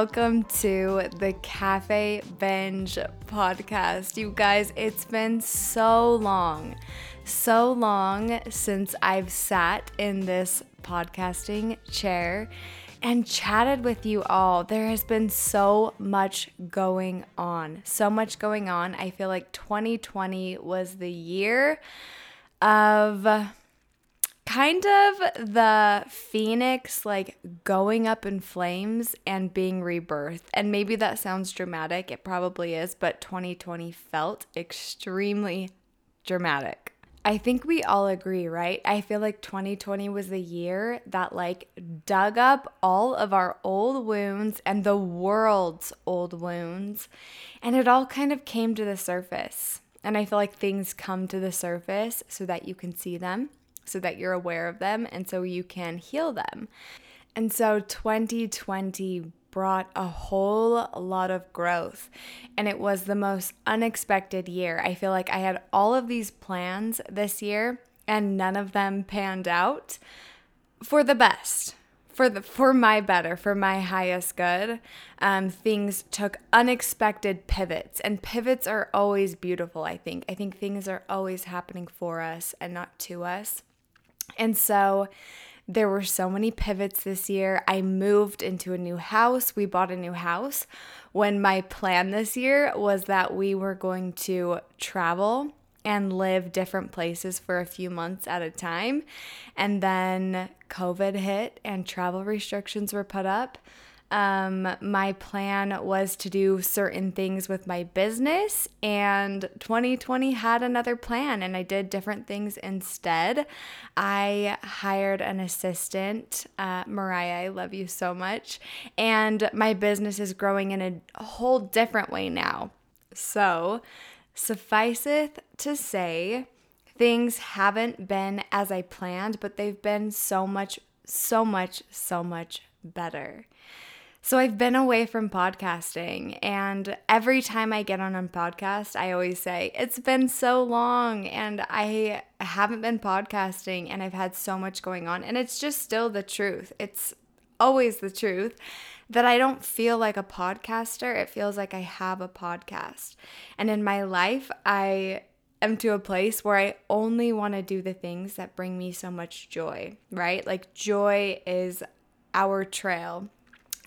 welcome to the Cafe Binge podcast. You guys, it's been so long, so long since I've sat in this podcasting chair and chatted with you all. There has been so much going on. So much going on. I feel like 2020 was the year of kind of the phoenix like going up in flames and being rebirthed. And maybe that sounds dramatic, it probably is, but 2020 felt extremely dramatic. I think we all agree, right? I feel like 2020 was the year that like dug up all of our old wounds and the world's old wounds, and it all kind of came to the surface. And I feel like things come to the surface so that you can see them so that you're aware of them and so you can heal them. And so 2020 brought a whole lot of growth and it was the most unexpected year. I feel like I had all of these plans this year and none of them panned out for the best. For the for my better, for my highest good, um, things took unexpected pivots, and pivots are always beautiful. I think. I think things are always happening for us and not to us. And so there were so many pivots this year. I moved into a new house. We bought a new house when my plan this year was that we were going to travel and live different places for a few months at a time. And then COVID hit and travel restrictions were put up um, my plan was to do certain things with my business, and 2020 had another plan, and I did different things instead. I hired an assistant, uh, Mariah, I love you so much, and my business is growing in a whole different way now. So, sufficeth to say, things haven't been as I planned, but they've been so much, so much, so much better. So I've been away from podcasting, and every time I get on a podcast, I always say, It's been so long, and I haven't been podcasting, and I've had so much going on. And it's just still the truth. It's always the truth that I don't feel like a podcaster. It feels like I have a podcast. And in my life, I am to a place where I only want to do the things that bring me so much joy, right? Like, joy is our trail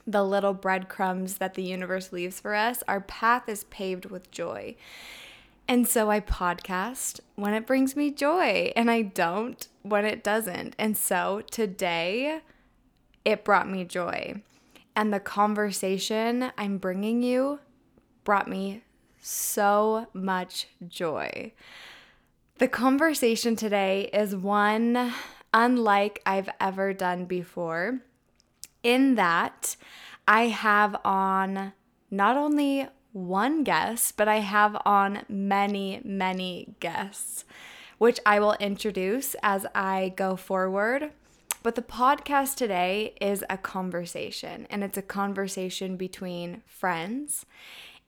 the little breadcrumbs that the universe leaves for us, our path is paved with joy. And so I podcast when it brings me joy, and I don't when it doesn't. And so today, it brought me joy. And the conversation I'm bringing you brought me so much joy. The conversation today is one unlike I've ever done before in that I have on not only one guest, but I have on many, many guests, which I will introduce as I go forward. But the podcast today is a conversation, and it's a conversation between friends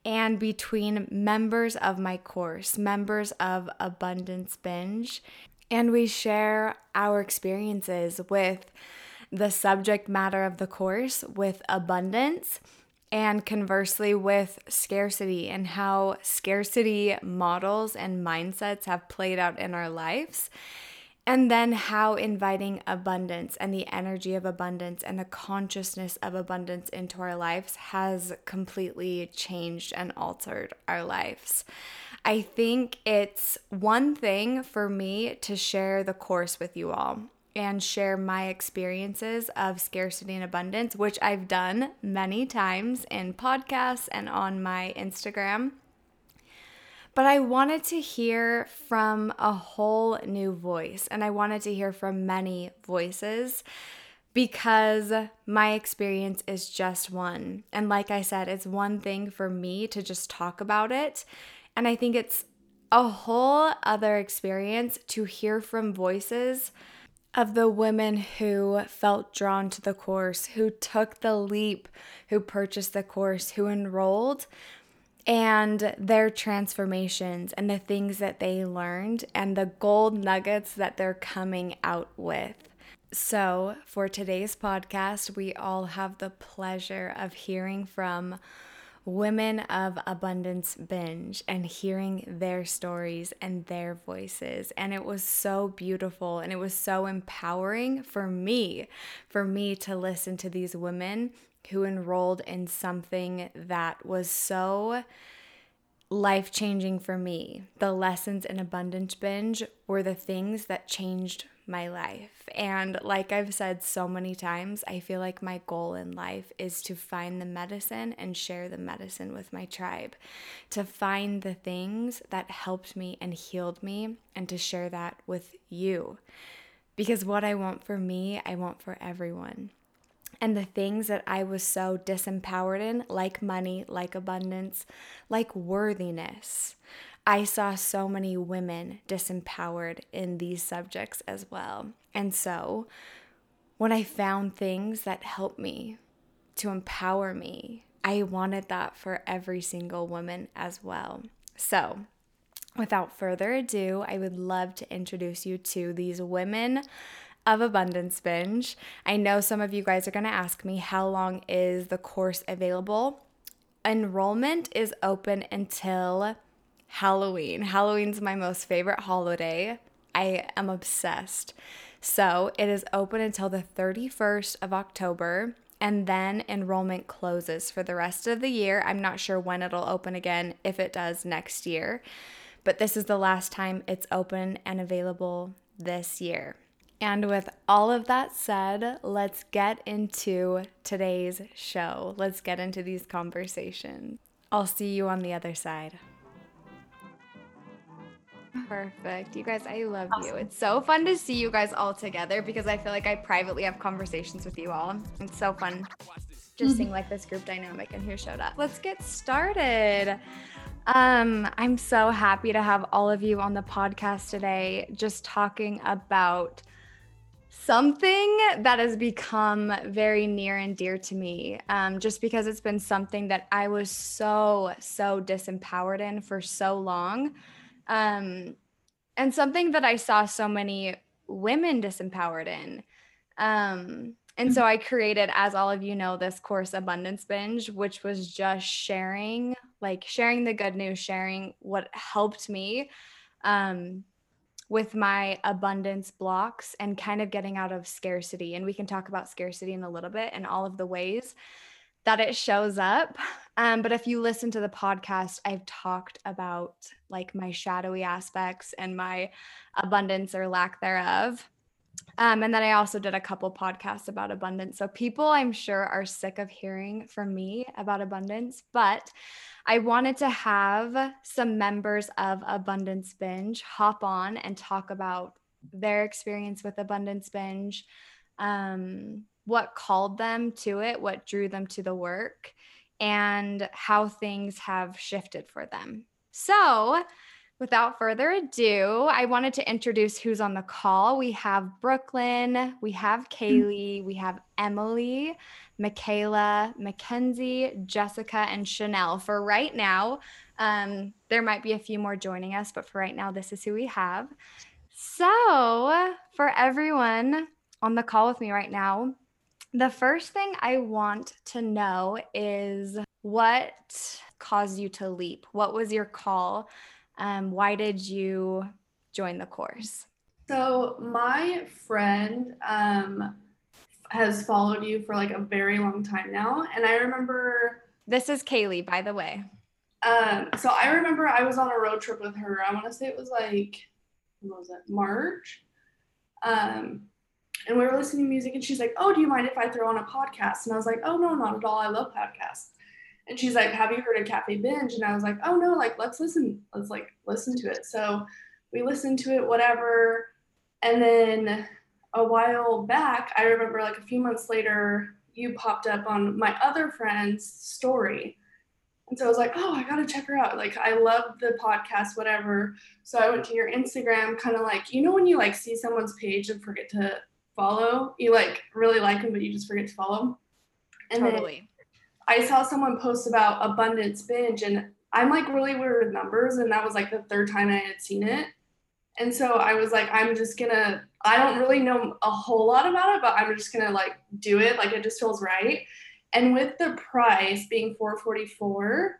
and between members of my course, members of Abundance Binge. And we share our experiences with the subject matter of the course with abundance and conversely with scarcity and how scarcity models and mindsets have played out in our lives. And then how inviting abundance and the energy of abundance and the consciousness of abundance into our lives has completely changed and altered our lives. I think it's one thing for me to share the course with you all and share my experiences of scarcity and abundance, which I've done many times in podcasts and on my Instagram. But I wanted to hear from a whole new voice, and I wanted to hear from many voices because my experience is just one. And like I said, it's one thing for me to just talk about it. And I think it's a whole other experience to hear from voices of the women who felt drawn to the course, who took the leap, who purchased the course, who enrolled, and their transformations and the things that they learned and the gold nuggets that they're coming out with. So, for today's podcast, we all have the pleasure of hearing from women of Abundance Binge and hearing their stories and their voices. And it was so beautiful and it was so empowering for me, for me to listen to these women who enrolled in something that was so life changing for me. The lessons in Abundance Binge were the things that changed my life. And like I've said so many times, I feel like my goal in life is to find the medicine and share the medicine with my tribe, to find the things that helped me and healed me, and to share that with you. Because what I want for me, I want for everyone. And the things that I was so disempowered in, like money, like abundance, like worthiness, I saw so many women disempowered in these subjects as well. And so when I found things that helped me to empower me, I wanted that for every single woman as well. So, without further ado, I would love to introduce you to these women of Abundance Binge. I know some of you guys are going to ask me how long is the course available? Enrollment is open until Halloween. Halloween's my most favorite holiday. I am obsessed. So it is open until the 31st of October, and then enrollment closes for the rest of the year. I'm not sure when it'll open again, if it does next year, but this is the last time it's open and available this year. And with all of that said, let's get into today's show. Let's get into these conversations. I'll see you on the other side. Perfect. You guys, I love awesome. you. It's so fun to see you guys all together because I feel like I privately have conversations with you all. It's so fun just mm-hmm. seeing like this group dynamic and who showed up. Let's get started. Um, I'm so happy to have all of you on the podcast today, just talking about something that has become very near and dear to me, um, just because it's been something that I was so, so disempowered in for so long. Um, and something that I saw so many women disempowered in. Um, and so I created, as all of you know, this course Abundance Binge, which was just sharing, like sharing the good news, sharing what helped me um, with my abundance blocks and kind of getting out of scarcity. And we can talk about scarcity in a little bit and all of the ways that it shows up. Um, but if you listen to the podcast, I've talked about like my shadowy aspects and my abundance or lack thereof. Um, and then I also did a couple podcasts about abundance. So people, I'm sure, are sick of hearing from me about abundance, but I wanted to have some members of Abundance Binge hop on and talk about their experience with Abundance Binge, um, what called them to it, what drew them to the work, and how things have shifted for them. So, without further ado, I wanted to introduce who's on the call. We have Brooklyn, we have Kaylee, we have Emily, Michaela, Mackenzie, Jessica, and Chanel. For right now, um, there might be a few more joining us, but for right now, this is who we have. So, for everyone on the call with me right now, the first thing I want to know is what caused you to leap? What was your call? Um, why did you join the course? So, my friend um, has followed you for like a very long time now. And I remember. This is Kaylee, by the way. Um, so, I remember I was on a road trip with her. I want to say it was like, what was it, March? Um, and we were listening to music and she's like oh do you mind if i throw on a podcast? And i was like oh no not at all. I love podcasts. And she's like have you heard of cafe binge? And i was like oh no like let's listen let's like listen to it. So we listened to it whatever. And then a while back i remember like a few months later you popped up on my other friend's story. And so I was like, oh, I gotta check her out. Like, I love the podcast, whatever. So I went to your Instagram, kind of like, you know, when you like see someone's page and forget to follow. You like really like them, but you just forget to follow. And totally. then I saw someone post about abundance binge, and I'm like really weird with numbers, and that was like the third time I had seen it. And so I was like, I'm just gonna. I don't really know a whole lot about it, but I'm just gonna like do it. Like it just feels right. And with the price being 444,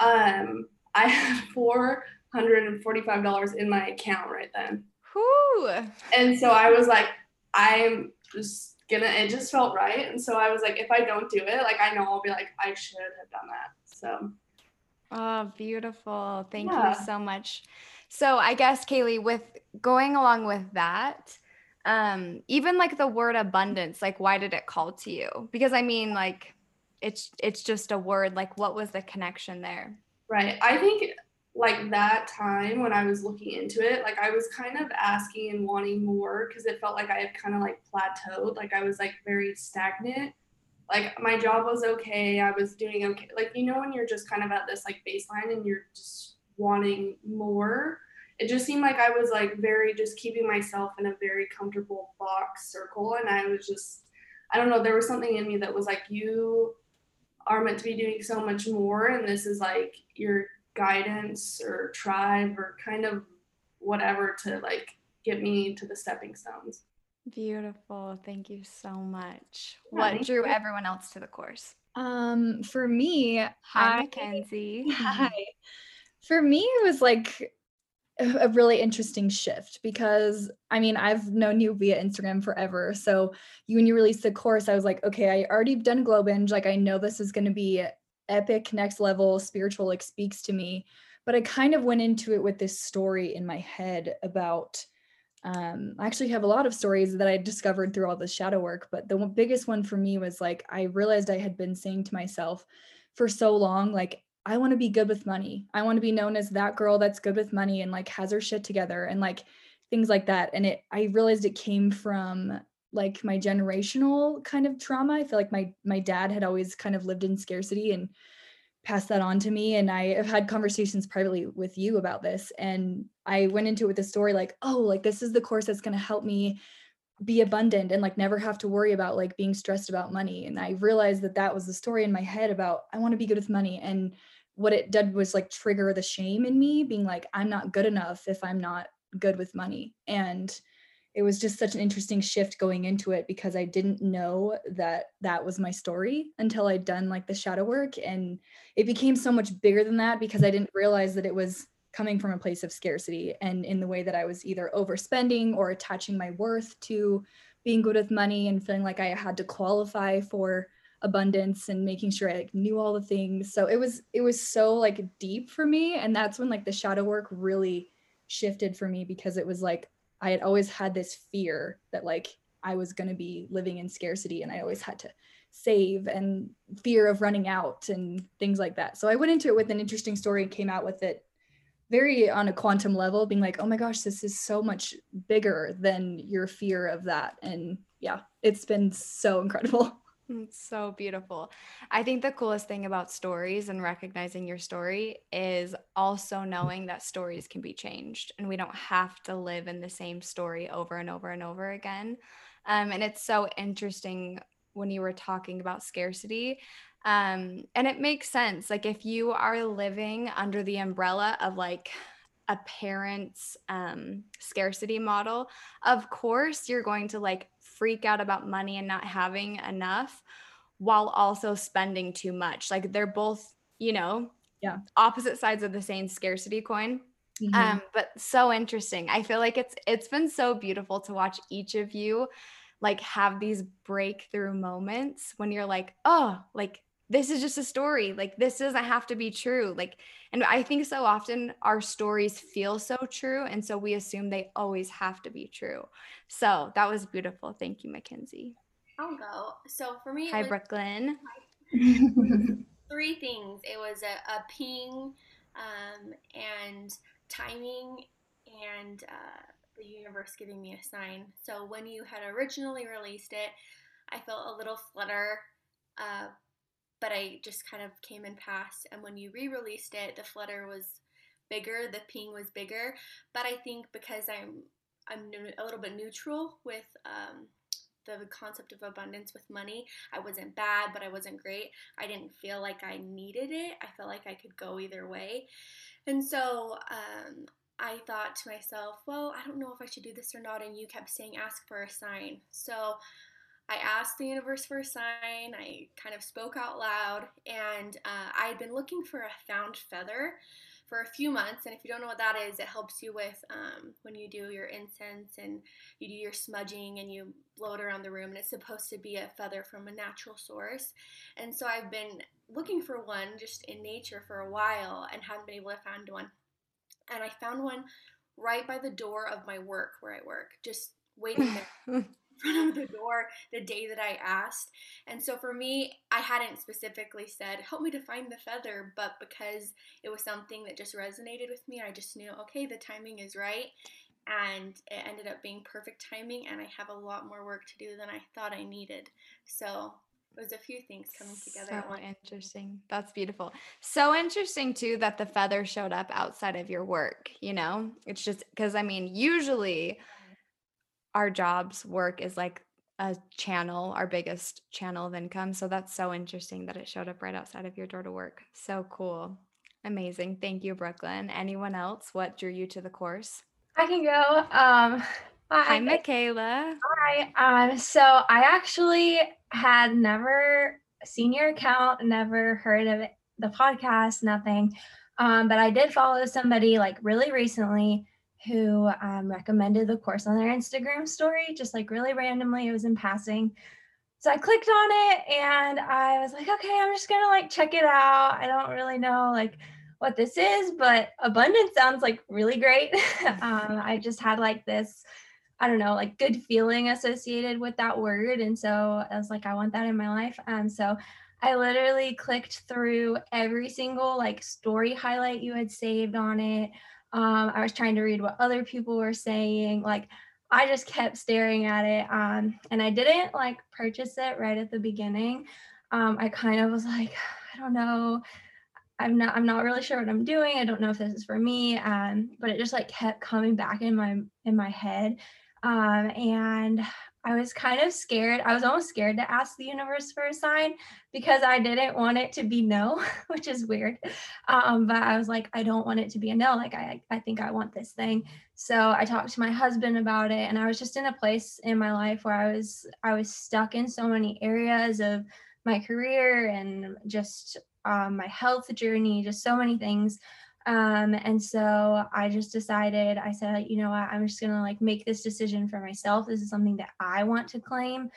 um, I had four hundred and forty-five dollars in my account right then. Whoo. And so I was like, I'm just gonna. It just felt right. And so I was like, if I don't do it, like I know I'll be like, I should have done that. So. Oh, beautiful. Thank Yeah. you so much. So I guess Kaylee, with going along with that, um, even like the word abundance, like why did it call to you? Because I mean, like it's it's just a word. Like what was the connection there? Right. I think like that time when I was looking into it, like I was kind of asking and wanting more because it felt like I had kind of like plateaued. Like I was like very stagnant. Like my job was okay. I was doing okay. Like, you know, when you're just kind of at this like baseline and you're just wanting more, it just seemed like I was like very just keeping myself in a very comfortable box circle. And I was just, I don't know, there was something in me that was like, you are meant to be doing so much more. And this is like your guidance or tribe or kind of whatever to like get me to the stepping stones. Beautiful. Thank you so much. Yeah, what drew you. everyone else to the course? Um, for me, Hi, I- Mackenzie. Hi. For me, it was like a a really interesting shift because I mean, I've known you via Instagram forever. So you, when you released the course, I was like, okay, I already done Glow Binge. Like, I know this is going to be epic, next level, spiritual, like, speaks to me. But I kind of went into it with this story in my head about. Um, I actually have a lot of stories that I discovered through all the shadow work, but the biggest one for me was like, I realized I had been saying to myself for so long, like, I want to be good with money. I want to be known as that girl that's good with money and like has her shit together and like things like that. And it I realized it came from like my generational kind of trauma. I feel like my my dad had always kind of lived in scarcity and passed that on to me and I have had conversations privately with you about this and I went into it with a story like, "Oh, like this is the course that's going to help me be abundant and like never have to worry about like being stressed about money." And I realized that that was the story in my head about I want to be good with money and what it did was like trigger the shame in me being like i'm not good enough if i'm not good with money and it was just such an interesting shift going into it because i didn't know that that was my story until i'd done like the shadow work and it became so much bigger than that because i didn't realize that it was coming from a place of scarcity and in the way that i was either overspending or attaching my worth to being good with money and feeling like i had to qualify for abundance and making sure I like knew all the things. So it was it was so like deep for me and that's when like the shadow work really shifted for me because it was like I had always had this fear that like I was going to be living in scarcity and I always had to save and fear of running out and things like that. So I went into it with an interesting story and came out with it very on a quantum level being like, "Oh my gosh, this is so much bigger than your fear of that." And yeah, it's been so incredible. It's so beautiful. I think the coolest thing about stories and recognizing your story is also knowing that stories can be changed and we don't have to live in the same story over and over and over again. Um, and it's so interesting when you were talking about scarcity. Um, and it makes sense. Like if you are living under the umbrella of like a parent's um, scarcity model, of course you're going to like freak out about money and not having enough while also spending too much. Like they're both, you know, Yeah. opposite sides of the same scarcity coin. Mhm. Um, but so interesting. I feel like it's it's been so beautiful to watch each of you like have these breakthrough moments when you're like, oh, like this is just a story. Like this doesn't have to be true. Like, and I think so often our stories feel so true. And so we assume they always have to be true. So that was beautiful. Thank you, Mackenzie. I'll go. So for me, Hi, was Brooklyn. three things. It was a, a ping, um, and timing, and uh, the universe giving me a sign. So when you had originally released it, I felt a little flutter, uh, but I just kind of came and passed. And when you re-released it, the flutter was bigger, the ping was bigger. But I think because I'm I'm a little bit neutral with um, the concept of abundance with money. I wasn't bad, but I wasn't great. I didn't feel like I needed it. I felt like I could go either way. And so um, I thought to myself, well, I don't know if I should do this or not. And you kept saying, ask for a sign. So I asked the universe for a sign. I kind of spoke out loud, and uh, I had been looking for a found feather for a few months. And if you don't know what that is, it helps you with um, when you do your incense and you do your smudging and you blow it around the room. And it's supposed to be a feather from a natural source. And so I've been looking for one just in nature for a while and haven't been able to find one. And I found one right by the door of my work where I work, just waiting there. front of the door the day that I asked. And so for me, I hadn't specifically said, help me to find the feather, but because it was something that just resonated with me, I just knew, okay, the timing is right. And it ended up being perfect timing, and I have a lot more work to do than I thought I needed. So it was a few things coming together. So interesting. That's beautiful. So interesting too that the feather showed up outside of your work. You know, it's just because I mean, usually our jobs work is like a channel, our biggest channel of income. So that's so interesting that it showed up right outside of your door to work. So cool. Amazing. Thank you, Brooklyn. Anyone else? What drew you to the course? I can go. Um, hi, hi Michaela. Hi. Um, so I actually had never seen your account, never heard of it, the podcast, nothing. Um, but I did follow somebody like really recently who um, recommended the course on their Instagram story, just like really randomly. It was in passing. So I clicked on it and I was like, okay, I'm just gonna like check it out. I don't really know like what this is, but abundance sounds like really great. um, I just had like this, I don't know, like good feeling associated with that word. And so I was like, I want that in my life. And so I literally clicked through every single like story highlight you had saved on it. Um, I was trying to read what other people were saying. Like, I just kept staring at it. Um, and I didn't like purchase it right at the beginning. Um, I kind of was like, I don't know. I'm not I'm not really sure what I'm doing. I don't know if this is for me. Um, but it just like kept coming back in my in my head. Um, and I was kind of scared. I was almost scared to ask the universe for a sign because I didn't want it to be no, which is weird. Um, but I was like, I don't want it to be a no. Like I, I think I want this thing. So I talked to my husband about it, and I was just in a place in my life where I was, I was stuck in so many areas of my career and just um, my health journey, just so many things um, and so I just decided, I said, you know what, I'm just gonna like make this decision for myself. This is something that I want to claim.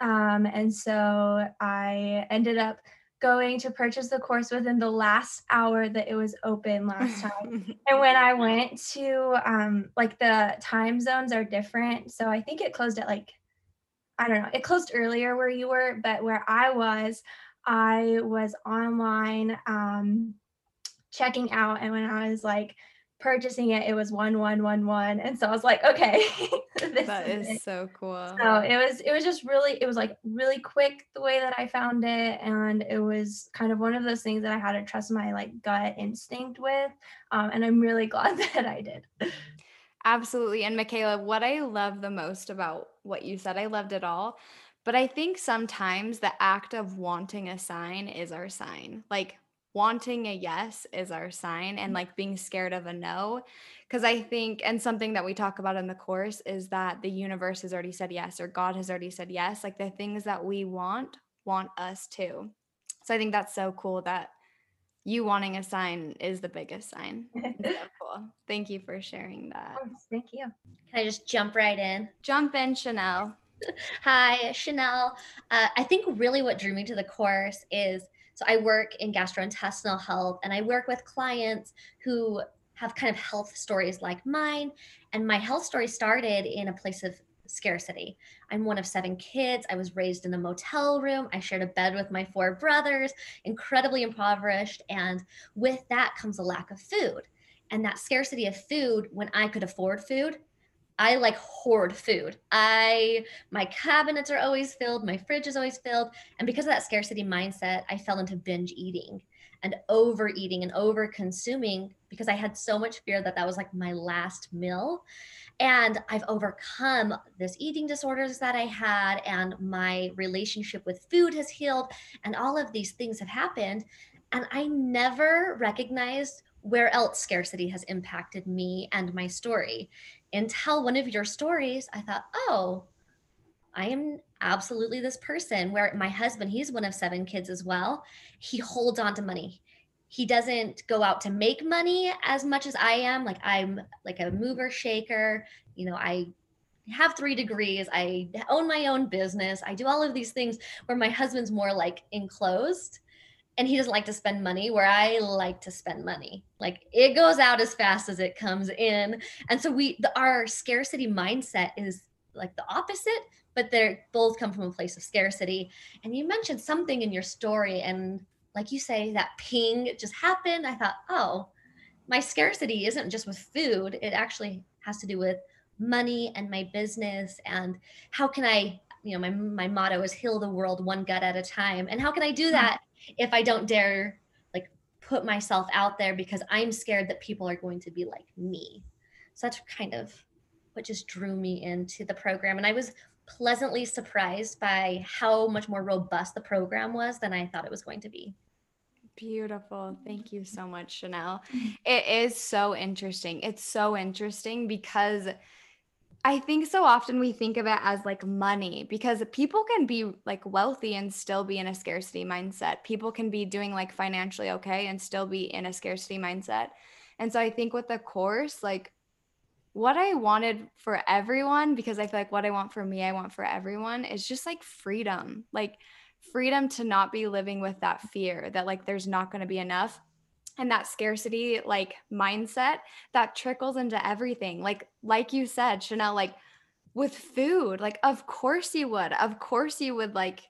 Um, and so I ended up going to purchase the course within the last hour that it was open last time. and when I went to um, like the time zones are different. So I think it closed at like, I don't know, it closed earlier where you were, but where I was, I was online. Um, checking out and when I was like purchasing it, it was one one one one. And so I was like, okay. that is, is so cool. So it was it was just really, it was like really quick the way that I found it. And it was kind of one of those things that I had to trust my like gut instinct with. Um, and I'm really glad that I did. Absolutely. And Michaela, what I love the most about what you said, I loved it all. But I think sometimes the act of wanting a sign is our sign. Like wanting a yes is our sign and mm. like being scared of a no because i think and something that we talk about in the course is that the universe has already said yes or god has already said yes like the things that we want want us to. So i think that's so cool that you wanting a sign is the biggest sign. So cool. Thank you for sharing that. thank you. Can i just jump right in? Jump in chanel. Hi chanel. Uh, i think really what drew me to the course is so I work in gastrointestinal health and I work with clients who have kind of health stories like mine. And my health story started in a place of scarcity. I'm one of seven kids. I was raised in a motel room. I shared a bed with my four brothers, incredibly impoverished. And with that comes a lack of food. And that scarcity of food, when I could afford food, I like hoard food. I my cabinets are always filled, my fridge is always filled, and because of that scarcity mindset, I fell into binge eating and overeating and over consuming because I had so much fear that that was like my last meal. and I've overcome this eating disorders that I had, and my relationship with food has healed, and all of these things have happened. And I never recognized where else scarcity has impacted me and my story until one of your stories. I thought, oh, I am absolutely this person where my husband, he's one of seven kids as well. He holds on to money. He doesn't go out to make money as much as I am. Like I'm like a mover shaker. You know, I have three degrees. I own my own business. I do all of these things where my husband's more like enclosed and he doesn't like to spend money where I like to spend money. Like it goes out as fast as it comes in. And so we the, our scarcity mindset is like the opposite, but they're both come from a place of scarcity. And you mentioned something in your story, and like you say, that ping just happened. I thought, oh, my scarcity isn't just with food, it actually has to do with money and my business and how can I, you know, my my motto is heal the world one gut at a time. And how can I do hmm. that if I don't dare like put myself out there because I'm scared that people are going to be like me. So that's kind of what just drew me into the program. And I was pleasantly surprised by how much more robust the program was than I thought it was going to be. Beautiful. Thank you so much, Chanel. It is so interesting. It's so interesting because I think so often we think of it as like money because people can be like wealthy and still be in a scarcity mindset. People can be doing like financially okay and still be in a scarcity mindset. And so I think with the course, like what I wanted for everyone, because I feel like what I want for me, I want for everyone, is just like freedom. Like freedom to not be living with that fear that like there's not going to be enough and that scarcity like mindset that trickles into everything. Like like you said, Chanel, like with food, like of course you would. Of course you would like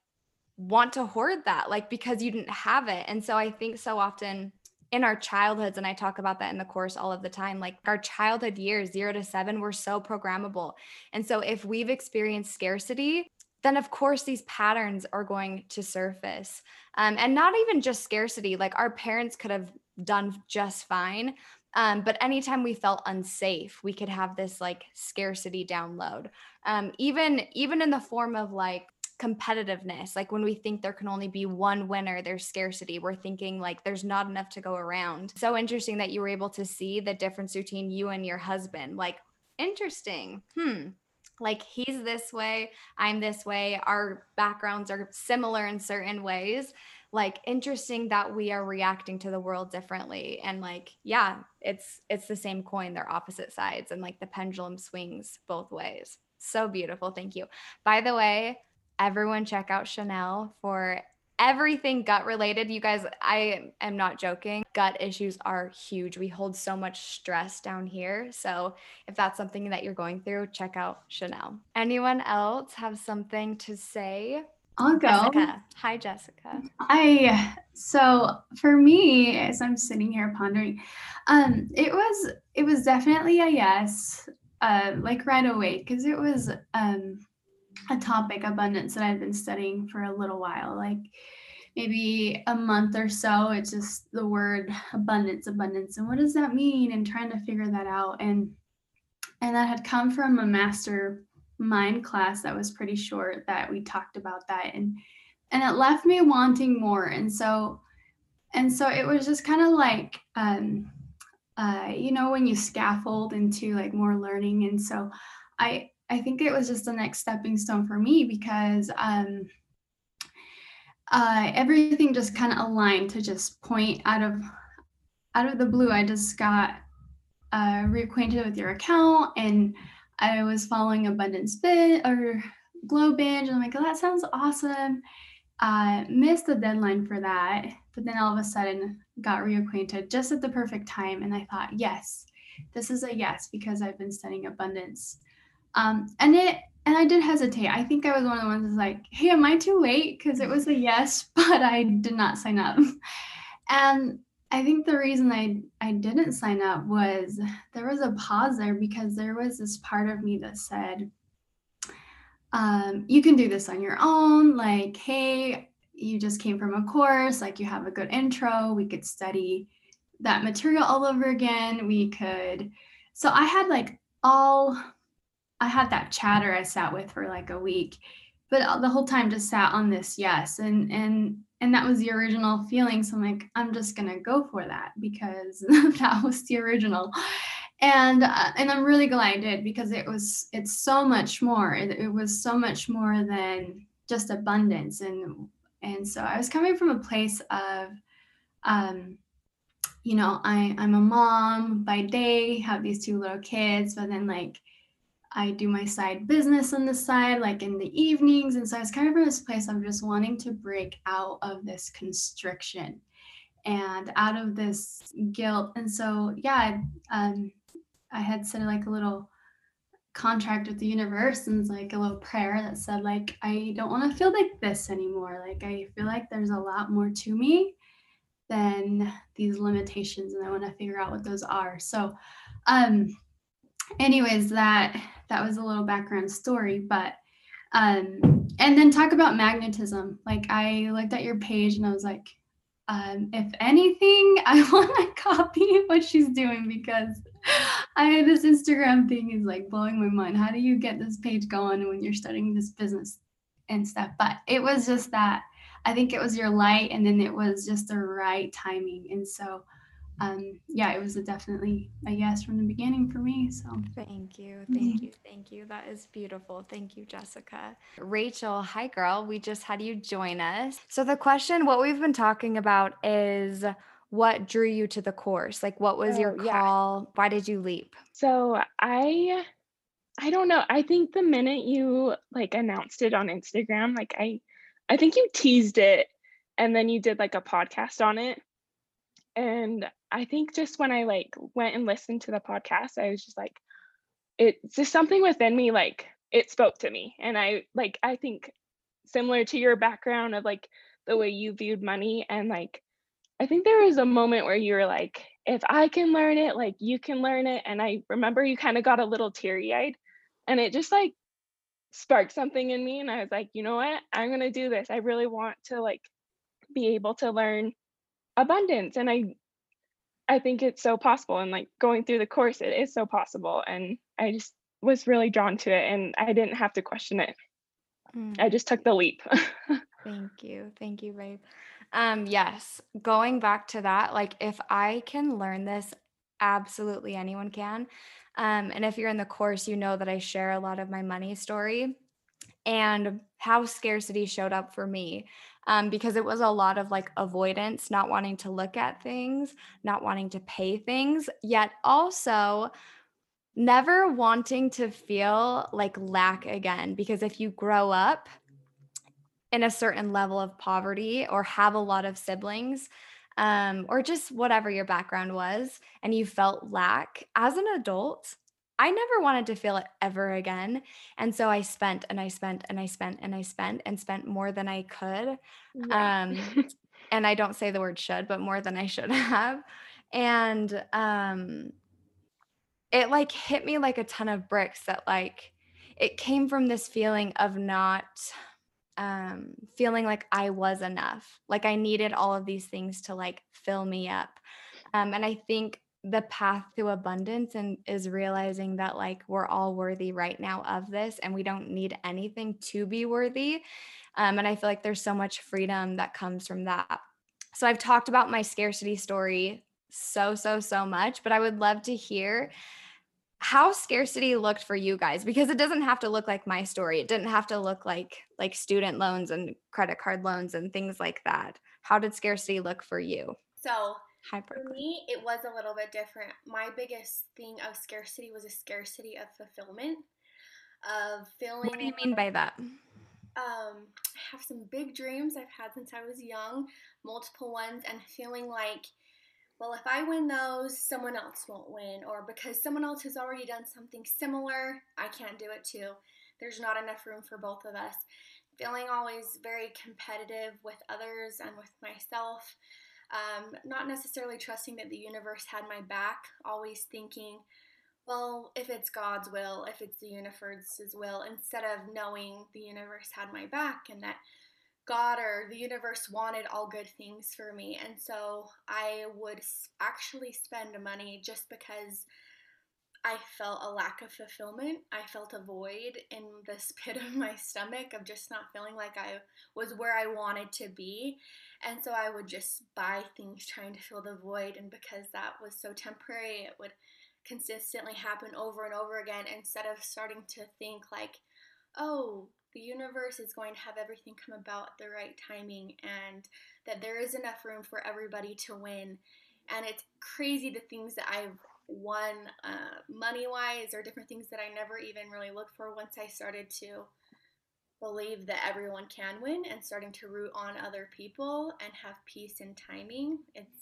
want to hoard that like because you didn't have it. And so I think so often in our childhoods and i talk about that in the course all of the time like our childhood years 0 to 7 were so programmable and so if we've experienced scarcity then of course these patterns are going to surface um, and not even just scarcity like our parents could have done just fine um, but anytime we felt unsafe we could have this like scarcity download um, even even in the form of like competitiveness. Like when we think there can only be one winner, there's scarcity. We're thinking like there's not enough to go around. So interesting that you were able to see the difference between you and your husband. Like, interesting. Hmm. Like he's this way, I'm this way. Our backgrounds are similar in certain ways. Like interesting that we are reacting to the world differently. And like, yeah, it's it's the same coin, they're opposite sides and like the pendulum swings both ways. So beautiful. Thank you. By the way, everyone check out Chanel for everything gut related. You guys, I am not joking. Gut issues are huge. We hold so much stress down here. So if that's something that you're going through, check out Chanel. Anyone else have something to say? I'll go. Jessica. Hi, Jessica. I so for me, as I'm sitting here pondering, um, it was it was definitely a yes, uh, like right away, because it was um a topic abundance that I've been studying for a little while, like maybe a month or so. It's just the word abundance, abundance, and what does that mean? And trying to figure that out. And and that had come from a master mind class that was pretty short that we talked about that and and it left me wanting more and so and so it was just kind of like um uh you know when you scaffold into like more learning and so i I think it was just the next stepping stone for me because um, uh, everything just kind of aligned to just point out of out of the blue. I just got uh, reacquainted with your account and I was following Abundance Bit or Glow Binge, and I'm like, oh, that sounds awesome. Uh, missed the deadline for that, but then all of a sudden got reacquainted just at the perfect time, and I thought, yes, this is a yes because I've been studying abundance um, and it and I did hesitate. I think I was one of the ones that's like, hey, am I too late? Because it was a yes, but I did not sign up. And I think the reason I I didn't sign up was there was a pause there because there was this part of me that said, um, you can do this on your own. Like, hey, you just came from a course, like you have a good intro. We could study that material all over again. We could. So I had like all I had that chatter I sat with for like a week, but the whole time just sat on this yes, and and and that was the original feeling. So I'm like, I'm just gonna go for that because that was the original, and uh, and I'm really glad I did because it was it's so much more. It, it was so much more than just abundance, and and so I was coming from a place of, um, you know, I I'm a mom by day, have these two little kids, but then like I do my side business on the side, like in the evenings. And so I was kind of in this place of just wanting to break out of this constriction and out of this guilt. And so, yeah, um, I had said like a little contract with the universe and like a little prayer that said like I don't want to feel like this anymore. Like I feel like there's a lot more to me than these limitations and I want to figure out what those are. So um anyways that that was a little background story but um and then talk about magnetism. Like i looked at your page and i was like um if anything i want to copy what she's doing because i this instagram thing is like blowing my mind. How do you get this page going when you're starting this business and stuff? But it was just that i think it was your light and then it was just the right timing. And so um, yeah, it was a definitely a yes from the beginning for me. So thank you, thank you, thank you. That is beautiful. Thank you, Jessica. Rachel, hi girl. We just had you join us. So the question, what we've been talking about is what drew you to the course? Like what was oh, your call? Yeah. Why did you leap? So I I don't know. I think the minute you like announced it on Instagram, like I I think you teased it and then you did like a podcast on it and I think just when I like went and listened to the podcast, I was just like, it's just something within me, like it spoke to me. And I like, I think similar to your background of like the way you viewed money. And like, I think there was a moment where you were like, if I can learn it, like you can learn it. And I remember you kind of got a little teary eyed and it just like sparked something in me. And I was like, you know what? I'm going to do this. I really want to like be able to learn abundance. And I I think it's so possible. And like going through the course, it is so possible. And I just was really drawn to it and I didn't have to question it. Mm. I just took the leap. Thank you. Thank you, babe. Um, yes, going back to that, like if I can learn this, absolutely anyone can. Um, and if you're in the course, you know that I share a lot of my money story and how scarcity showed up for me um, because it was a lot of like avoidance, not wanting to look at things, not wanting to pay things, yet also never wanting to feel like lack again. Because if you grow up in a certain level of poverty or have a lot of siblings, um, or just whatever your background was, and you felt lack as an adult, I never wanted to feel it ever again. And so I spent and I spent and I spent and I spent and spent more than I could. Um, and I don't say the word should, but more than I should have. And um, it like hit me like a ton of bricks that like it came from this feeling of not um, feeling like I was enough. Like I needed all of these things to like fill me up. Um, and I think the path to abundance and is realizing that like we're all worthy right now of this and we don't need anything to be worthy um, and i feel like there's so much freedom that comes from that. So i've talked about my scarcity story so so so much but i would love to hear how scarcity looked for you guys because it doesn't have to look like my story. It didn't have to look like like student loans and credit card loans and things like that. How did scarcity look for you? So Hi, For me, it was a little bit different. My biggest thing of scarcity was a scarcity of fulfillment, of feeling. What do you mean by that? Um, I have some big dreams I've had since I was young, multiple ones, and feeling like, well, if I win those, someone else won't win, or because someone else has already done something similar, I can't do it too. There's not enough room for both of us. Feeling always very competitive with others and with myself um, not necessarily trusting that the universe had my back, always thinking, well, if it's God's will, if it's the universe's will, instead of knowing the universe had my back and that God or the universe wanted all good things for me. And so I would actually spend money just because I felt a lack of fulfillment. I felt a void in this pit of my stomach of just not feeling like I was where I wanted to be. And so I would just buy things trying to fill the void. And because that was so temporary, it would consistently happen over and over again instead of starting to think, like, oh, the universe is going to have everything come about at the right timing and that there is enough room for everybody to win. And it's crazy the things that I've won uh, money wise or different things that I never even really looked for once I started to believe that everyone can win and starting to root on other people and have peace and timing. It's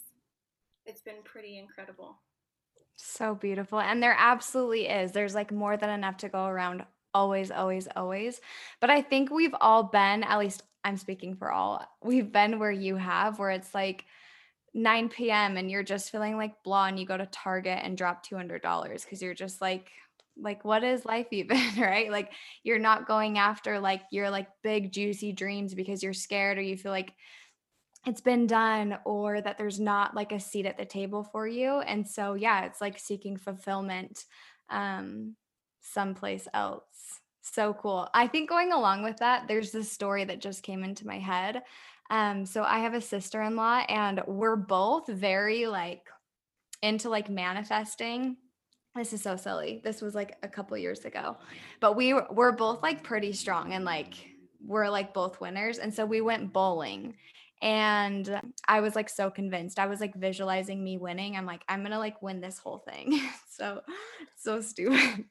it's been pretty incredible. So beautiful. And there absolutely is. There's like more than enough to go around always, always, always. But I think we've all been, at least I'm speaking for all, we've been where you have, where it's like 9 p.m. and you're just feeling like blah and you go to Target and drop $200 because you're just like, like what is life even right? Like you're not going after like your like big juicy dreams because you're scared or you feel like it's been done or that there's not like a seat at the table for you. And so yeah it's like seeking fulfillment um someplace else. So cool. I think going along with that there's this story that just came into my head. Um, so I have a sister-in-law and we're both very like into like manifesting. This is so silly. This was like a couple years ago. Oh, but we were, we're both like pretty strong and like we're like both winners. And so we went bowling and I was like so convinced. I was like visualizing me winning. I'm like, I'm gonna like win this whole thing. so so stupid.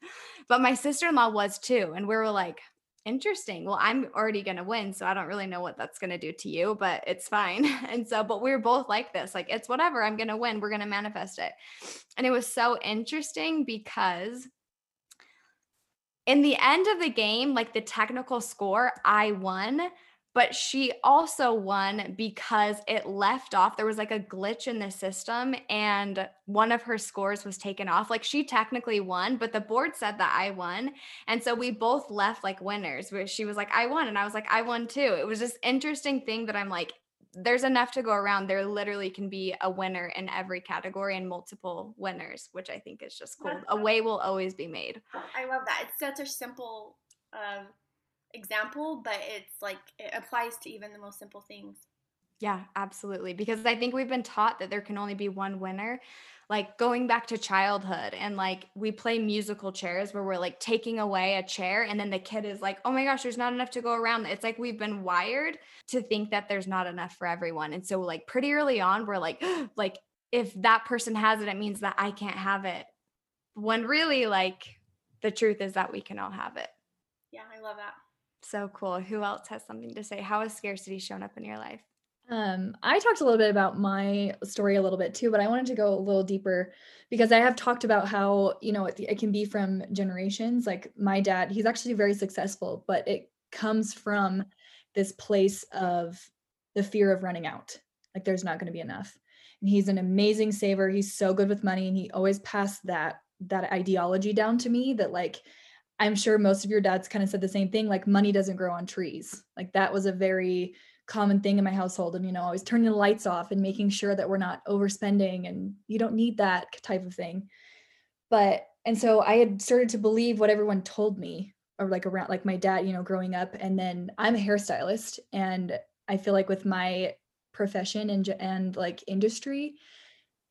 But my sister-in-law was too. And we were like, interesting. Well, I'm already going to win. So I don't really know what that's going to do to you, but it's fine. And so, but we are both like this like, it's whatever. I'm going to win. We're going to manifest it. And it was so interesting because in the end of the game, like the technical score, I won but she also won because it left off. There was like a glitch in the system and one of her scores was taken off. Like she technically won, but the board said that I won. And so we both left like winners where she was like, I won. And I was like, I won too. It was this interesting thing that I'm like, there's enough to go around. There literally can be a winner in every category and multiple winners, which I think is just cool. A way will always be made. I love that. It's such a simple um, example, but it's like it applies to even the most simple things. Yeah, absolutely. Because I think we've been taught that there can only be one winner. Like going back to childhood, and like we play musical chairs where we're like taking away a chair, and then the kid is like, oh my gosh, there's not enough to go around. It's like we've been wired to think that there's not enough for everyone. And so, like, pretty early on, we're like, like, if that person has it, it means that I can't have it. When really, like, the truth is that we can all have it. Yeah, I love that. So cool. Who else has something to say? How has scarcity shown up in your life? Um, I talked a little bit about my story a little bit too, but I wanted to go a little deeper because I have talked about how, you know, it, it can be from generations. Like my dad, he's actually very successful, but it comes from this place of the fear of running out. Like there's not going to be enough. And he's an amazing saver. He's so good with money and he always passed that that ideology down to me that like I'm sure most of your dads kind of said the same thing like money doesn't grow on trees. Like that was a very common thing in my household and you know always turning the lights off and making sure that we're not overspending and you don't need that type of thing. But and so I had started to believe what everyone told me or like around like my dad, you know, growing up and then I'm a hairstylist and I feel like with my profession and and like industry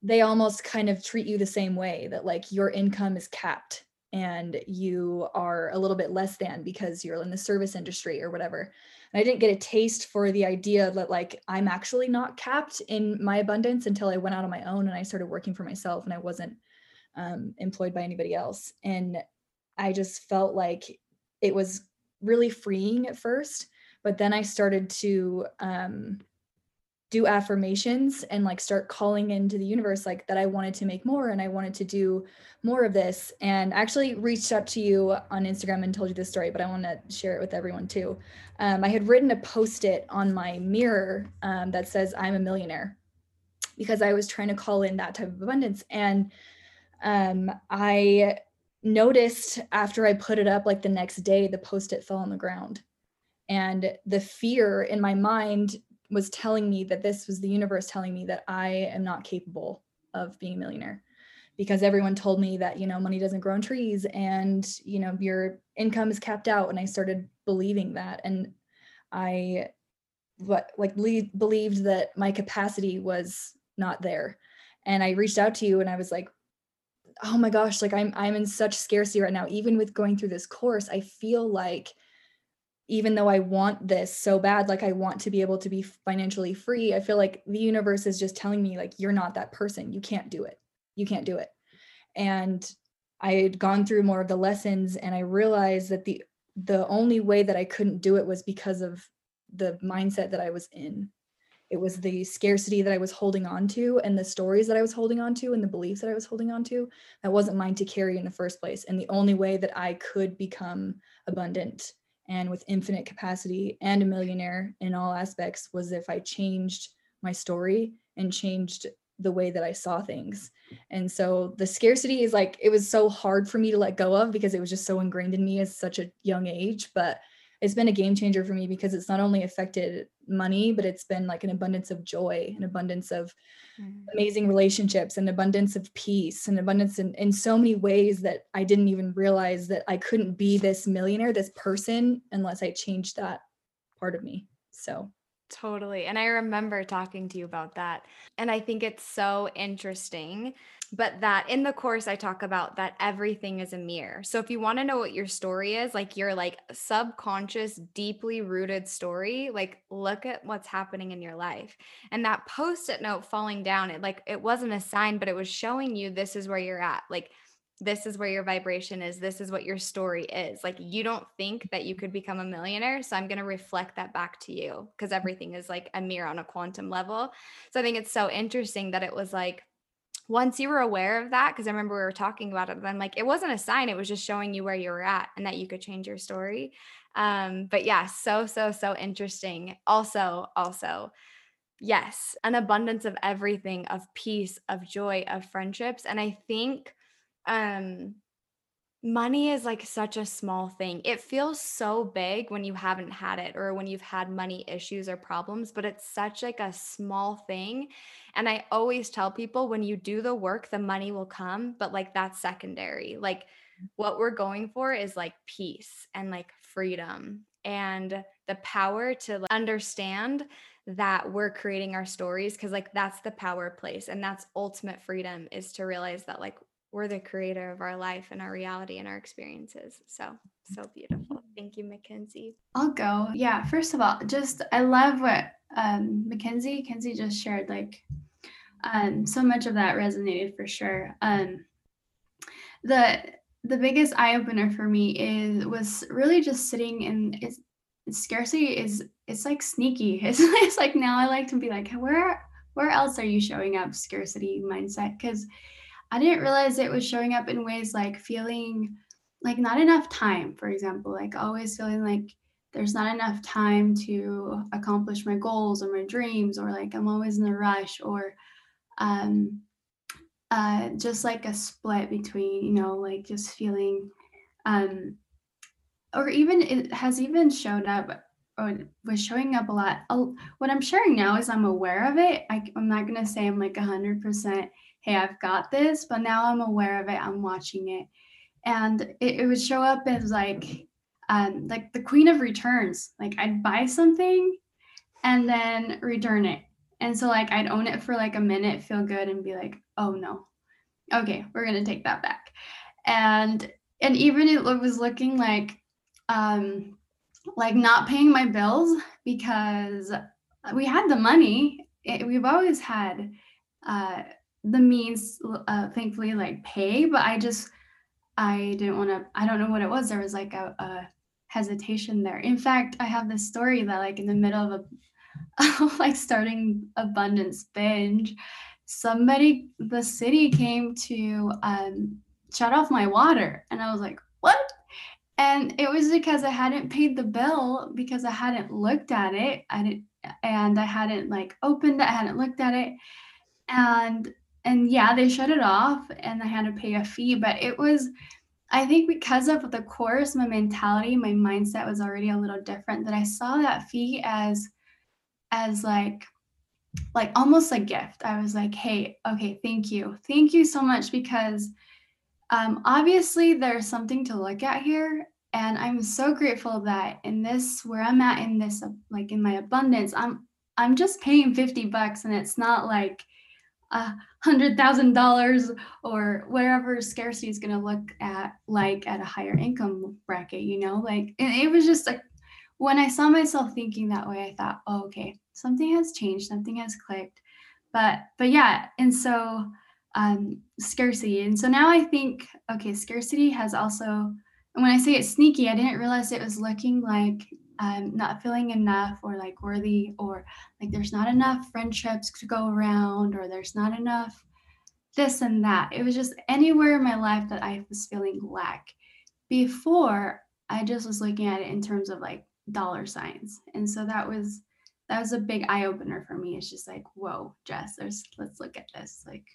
they almost kind of treat you the same way that like your income is capped and you are a little bit less than because you're in the service industry or whatever. And I didn't get a taste for the idea that like I'm actually not capped in my abundance until I went out on my own and I started working for myself and I wasn't um, employed by anybody else. And I just felt like it was really freeing at first, but then I started to um, do affirmations and like start calling into the universe like that I wanted to make more and I wanted to do more of this. And actually reached out to you on Instagram and told you this story but I want to share it with everyone too. Um, I had written a post-it on my mirror um, that says I'm a millionaire because I was trying to call in that type of abundance. And um, I noticed after I put it up like the next day the post-it fell on the ground. And the fear in my mind was telling me that this was the universe telling me that I am not capable of being a millionaire. Because everyone told me that you know money doesn't grow on trees and you know your income is capped out. And i started believing that. And i what like believed that my capacity was not there. And i reached out to you and i was like oh my gosh like i'm i'm in such scarcity right now. Even with going through this course i feel like even though i want this so bad like i want to be able to be financially free i feel like the universe is just telling me like you're not that person. You can't do it. You can't do it. And i had gone through more of the lessons and i realized that the the only way that i couldn't do it was because of the mindset that i was in. It was the scarcity that i was holding on to and the stories that i was holding on to and the beliefs that i was holding on to that wasn't mine to carry in the first place and the only way that i could become abundant and with infinite capacity and a millionaire in all aspects was if i changed my story and changed the way that I saw things. And so the scarcity is like it was so hard for me to let go of because it was just so ingrained in me as such a young age, but it's been a game changer for me because it's not only affected money, but it's been like an abundance of joy, an abundance of mm. amazing relationships, an abundance of peace, an abundance in, in so many ways that I didn't even realize that I couldn't be this millionaire, this person, unless I changed that part of me. So Totally. And I remember talking to you about that. And I think it's so interesting. But that in the course, I talk about that everything is a mirror. So if you want to know what your story is, like your like subconscious, deeply rooted story, like look at what's happening in your life. And that post-it note falling down, it like it wasn't a sign, but it was showing you this is where you're at. Like this is where your vibration is this is what your story is like you don't think that you could become a millionaire so i'm going to reflect that back to you because everything is like a mirror on a quantum level so i think it's so interesting that it was like once you were aware of that because i remember we were talking about it then like it wasn't a sign it was just showing you where you were at and that you could change your story. Um but yeah so so so interesting. Also also yes an abundance of everything of peace of joy of friendships and i think um money is like such a small thing. It feels so big when you haven't had it or when you've had money issues or problems, but it's such like a small thing. And I always tell people when you do the work, the money will come, but like that's secondary. Like mm. what we're going for is like peace and like freedom and the power to understand that we're creating our stories because like that's the power place and that's ultimate freedom is to realize that like we're the creator of our life and our reality and our experiences. So, so beautiful. Thank you, Mackenzie. I'll go. Yeah, first of all, just I love what um, Mackenzie, Kenzie just shared. Like, um, so much of that resonated for sure. Um, the the biggest eye opener for me is was really just sitting in scarcity is it's like sneaky. It's, it's like now I like to be like, where where else are you showing up scarcity mindset? Because I didn't realize it was showing up in ways like feeling like not enough time, for example, like always feeling like there's not enough time to accomplish my goals or my dreams, or like I'm always in a rush, or um, uh, just like a split between, you know, like just feeling, um, or even it has even shown up or was showing up a lot. What I'm sharing now is I'm aware of it. I, I'm not going to say I'm like 100% hey, I've got this, but now I'm aware of it, I'm watching it. And it, it would show up as like, um, like the queen of returns. Like I'd buy something and then return it. And so like I'd own it for like a minute, feel good, and be like, oh no. Okay, we're gonna take that back. And and even it was looking like um like not paying my bills because we had the money. It, we've always had uh the means uh, thankfully like pay but i just i didn't want to i don't know what it was. There was like a, a, hesitation there. In fact i have this story that like in the middle of a like starting abundance binge somebody the city came to um shut off my water and i was like what? And it was because i hadn't paid the bill because i hadn't looked at it. I didn't and i hadn't like opened it i hadn't looked at it. And and yeah, they shut it off and I had to pay a fee, but it was I think because of the course, my mentality, my mindset was already a little different that I saw that fee as as like like almost a gift. I was like, "Hey, okay, thank you. Thank you so much because um obviously there's something to look at here and I'm so grateful that in this where I'm at in this like in my abundance, I'm I'm just paying 50 bucks and it's not like uh $100,000 or whatever scarcity is going to look at like at a higher income bracket, you know? Like, and it was just like when I saw myself thinking that way, I thought, oh, okay, something has changed, something has clicked. But, but yeah, and so um, scarcity. And so now I think, okay, scarcity has also, and when I say it's sneaky, I didn't realize it was looking like um, not feeling enough or like worthy or like there's not enough friendships to go around or there's not enough this and that. It was just anywhere in my life that I was feeling lack. Before, I just was looking at it in terms of like dollar signs. And so that was that was a big eye opener for me. It's just like, whoa, Jess, there's let's look at this. Like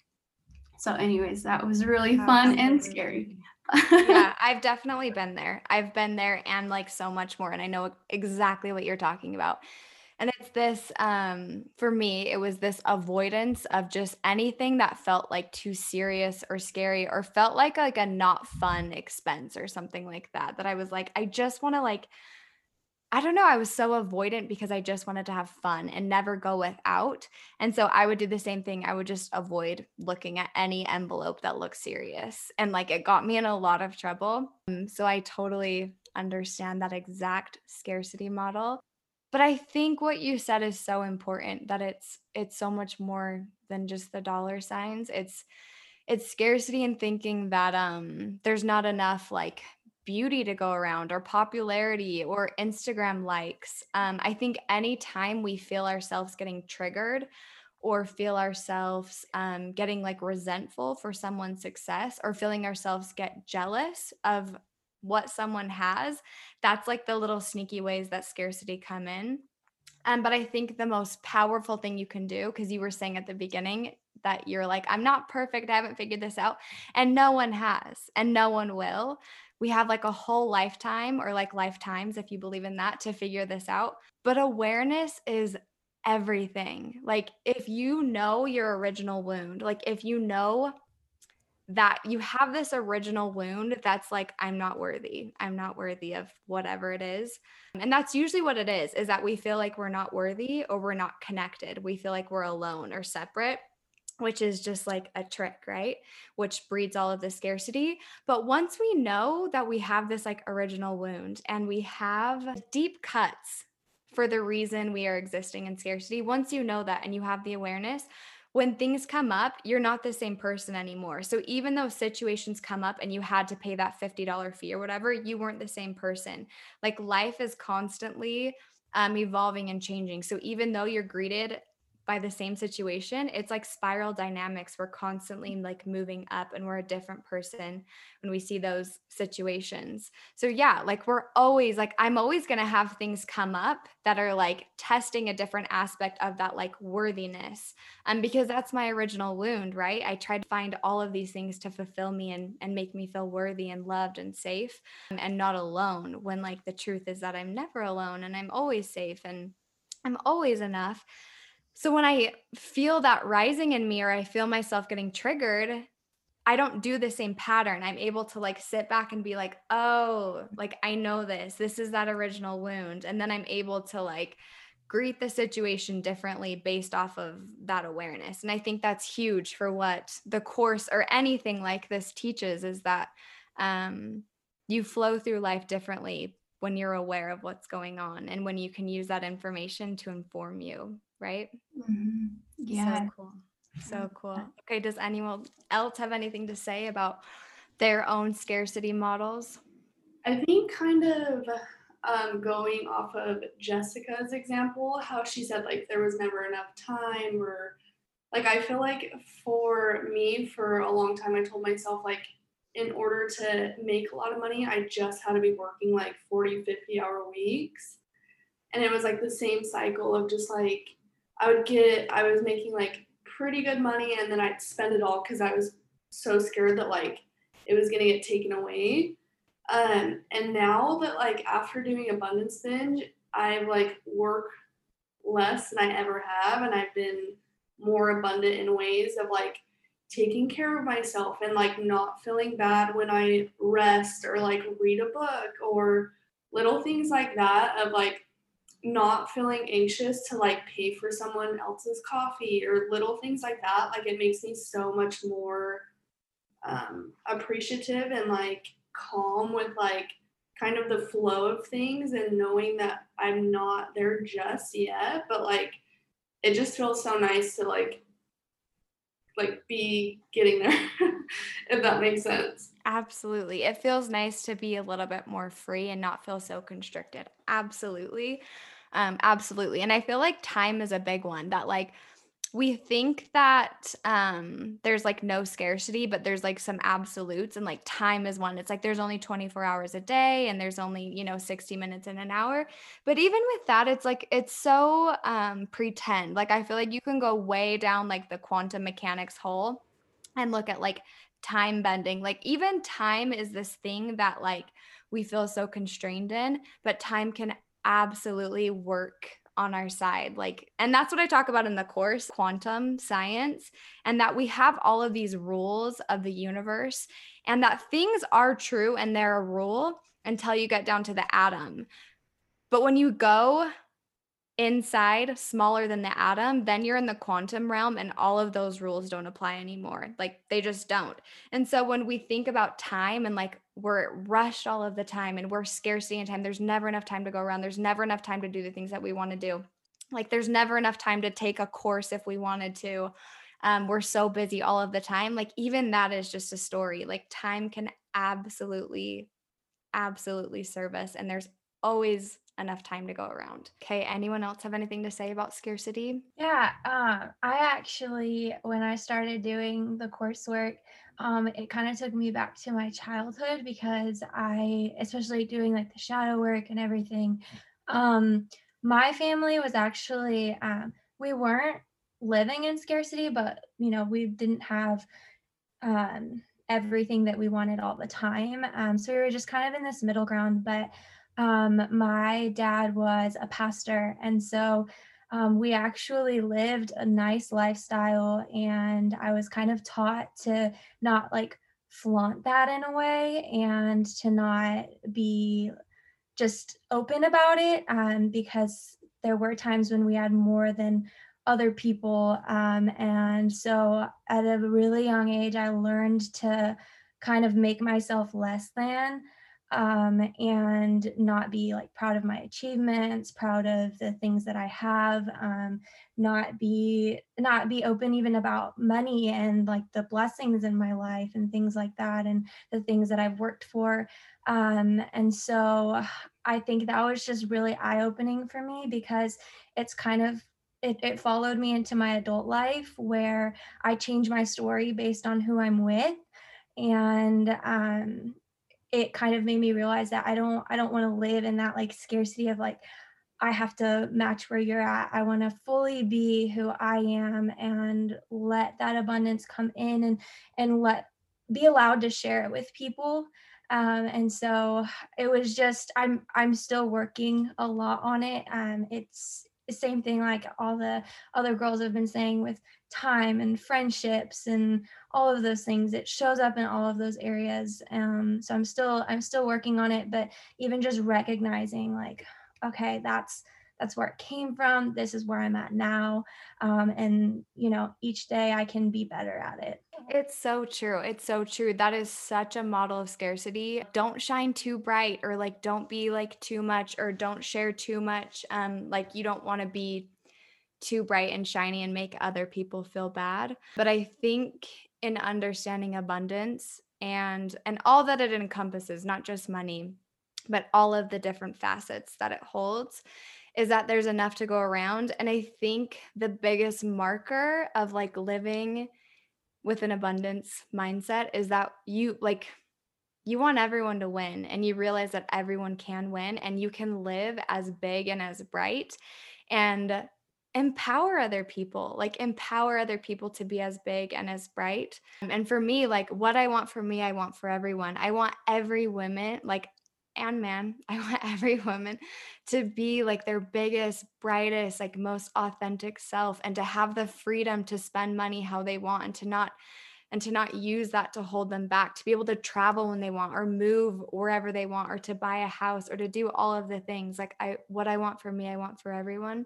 so anyways, that was really fun and scary. yeah, I've definitely been there. I've been there and like so much more and I know exactly what you're talking about. And it's this um for me it was this avoidance of just anything that felt like too serious or scary or felt like like a not fun expense or something like that that I was like I just want to like I don't know. I was so avoidant because I just wanted to have fun and never go without. And so I would do the same thing. I would just avoid looking at any envelope that looked serious. And like it got me in a lot of trouble. Um, so I totally understand that exact scarcity model. But I think what you said is so important that it's it's so much more than just the dollar signs. It's it's scarcity and thinking that um there's not enough like beauty to go around or popularity or Instagram likes. Um, I think anytime we feel ourselves getting triggered or feel ourselves um, getting like resentful for someone's success or feeling ourselves get jealous of what someone has, that's like the little sneaky ways that scarcity come in. Um, but I think the most powerful thing you can do, because you were saying at the beginning that you're like, I'm not perfect, I haven't figured this out. And no one has, and no one will we have like a whole lifetime or like lifetimes if you believe in that to figure this out. But awareness is everything. Like if you know your original wound like if you know that you have this original wound that's like i'm not worthy i'm not worthy of whatever it is. And that's usually what it is is that we feel like we're not worthy or we're not connected. We feel like we're alone or separate which is just like a trick, right? Which breeds all of the scarcity. But once we know that we have this like original wound and we have deep cuts for the reason we are existing in scarcity, once you know that and you have the awareness, when things come up, you're not the same person anymore. So even though situations come up and you had to pay that $50 fee or whatever, you weren't the same person. Like life is constantly um, evolving and changing. So even though you're greeted by the same situation it's like spiral dynamics. We're constantly like moving up and we're a different person when we see those situations. So yeah like we're always like i'm always going to have things come up that are like testing a different aspect of that like worthiness. Um because that's my original wound right? I tried to find all of these things to fulfill me and and make me feel worthy and loved and safe and, and not alone when like the truth is that i'm never alone and i'm always safe and i'm always enough so when I feel that rising in me or I feel myself getting triggered, I don't do the same pattern. I'm able to like sit back and be like, oh, like I know this. This is that original wound. And then I'm able to like greet the situation differently based off of that awareness. And I think that's huge for what the course or anything like this teaches is that um, you flow through life differently when you're aware of what's going on and when you can use that information to inform you right? Mm-hmm. Yeah. So cool. So cool. Okay. Does anyone else have anything to say about their own scarcity models? I think kind of um, going off of Jessica's example, how she said like there was never enough time or like I feel like for me for a long time I told myself like in order to make a lot of money I just had to be working like 40 50 hour weeks and it was like the same cycle of just like I would get, I was making like pretty good money and then I'd spend it all because I was so scared that like it was gonna get taken away. Um, and now that like after doing abundance binge, I like work less than I ever have. And I've been more abundant in ways of like taking care of myself and like not feeling bad when I rest or like read a book or little things like that of like not feeling anxious to like pay for someone else's coffee or little things like that like it makes me so much more um appreciative and like calm with like kind of the flow of things and knowing that I'm not there just yet but like it just feels so nice to like like be getting there if that makes sense Absolutely. It feels nice to be a little bit more free and not feel so constricted. Absolutely. Um, absolutely. And I feel like time is a big one that like we think that um there's like no scarcity, but there's like some absolutes and like time is one. It's like there's only 24 hours a day and there's only, you know, 60 minutes in an hour. But even with that, it's like it's so um pretend. Like I feel like you can go way down like the quantum mechanics hole and look at like time bending. Like even time is this thing that like we feel so constrained in, but time can absolutely work on our side like and that's what i talk about in the course quantum science and that we have all of these rules of the universe and that things are true and they're a rule until you get down to the atom but when you go inside smaller than the atom then you're in the quantum realm and all of those rules don't apply anymore. Like they just don't. And so when we think about time and like we're rushed all of the time and we're scarcity in time there's never enough time to go around. There's never enough time to do the things that we want to do. Like there's never enough time to take a course if we wanted to. Um, we're so busy all of the time. Like even that is just a story. Like time can absolutely absolutely serve us and there's always enough time to go around. Okay, anyone else have anything to say about scarcity? Yeah, uh, I actually, when I started doing the coursework, um, it kind of took me back to my childhood because I, especially doing like the shadow work and everything, um, my family was actually, um, we weren't living in scarcity, but you know, we didn't have um, everything that we wanted all the time. Um, so we were just kind of in this middle ground, but um, my dad was a pastor. And so um, we actually lived a nice lifestyle. And I was kind of taught to not like flaunt that in a way and to not be just open about it um, because there were times when we had more than other people. Um, and so at a really young age, I learned to kind of make myself less than um, and not be like proud of my achievements, proud of the things that I have, um, not be not be open even about money and like the blessings in my life and things like that, and the things that I've worked for. Um, and so I think that was just really eye opening for me because it's kind of it, it followed me into my adult life where I change my story based on who I'm with and um, it kind of made me realize that I don't I don't want to live in that like scarcity of like I have to match where you're at. I want to fully be who I am and let that abundance come in and and let be allowed to share it with people. Um, and so it was just I'm I'm still working a lot on it. Um, it's same thing like all the other girls have been saying with time and friendships and all of those things. It shows up in all of those areas um so i'm still i'm still working on it but even just recognizing like okay that's that's where it came from this is where i'm at now um, and you know each day i can be better at it. It's so true it's so true that is such a model of scarcity. Don't shine too bright or like don't be like too much or don't share too much um like you don't want to be too bright and shiny and make other people feel bad. But i think in understanding abundance and and all that it encompasses not just money but all of the different facets that it holds is that there's enough to go around. And I think the biggest marker of like living with an abundance mindset is that you like you want everyone to win and you realize that everyone can win and you can live as big and as bright and empower other people like empower other people to be as big and as bright and for me like what i want for me i want for everyone i want every woman like and man, I want every woman to be like their biggest, brightest, like most authentic self and to have the freedom to spend money how they want and to not and to not use that to hold them back, to be able to travel when they want or move wherever they want or to buy a house or to do all of the things. Like I what I want for me, I want for everyone.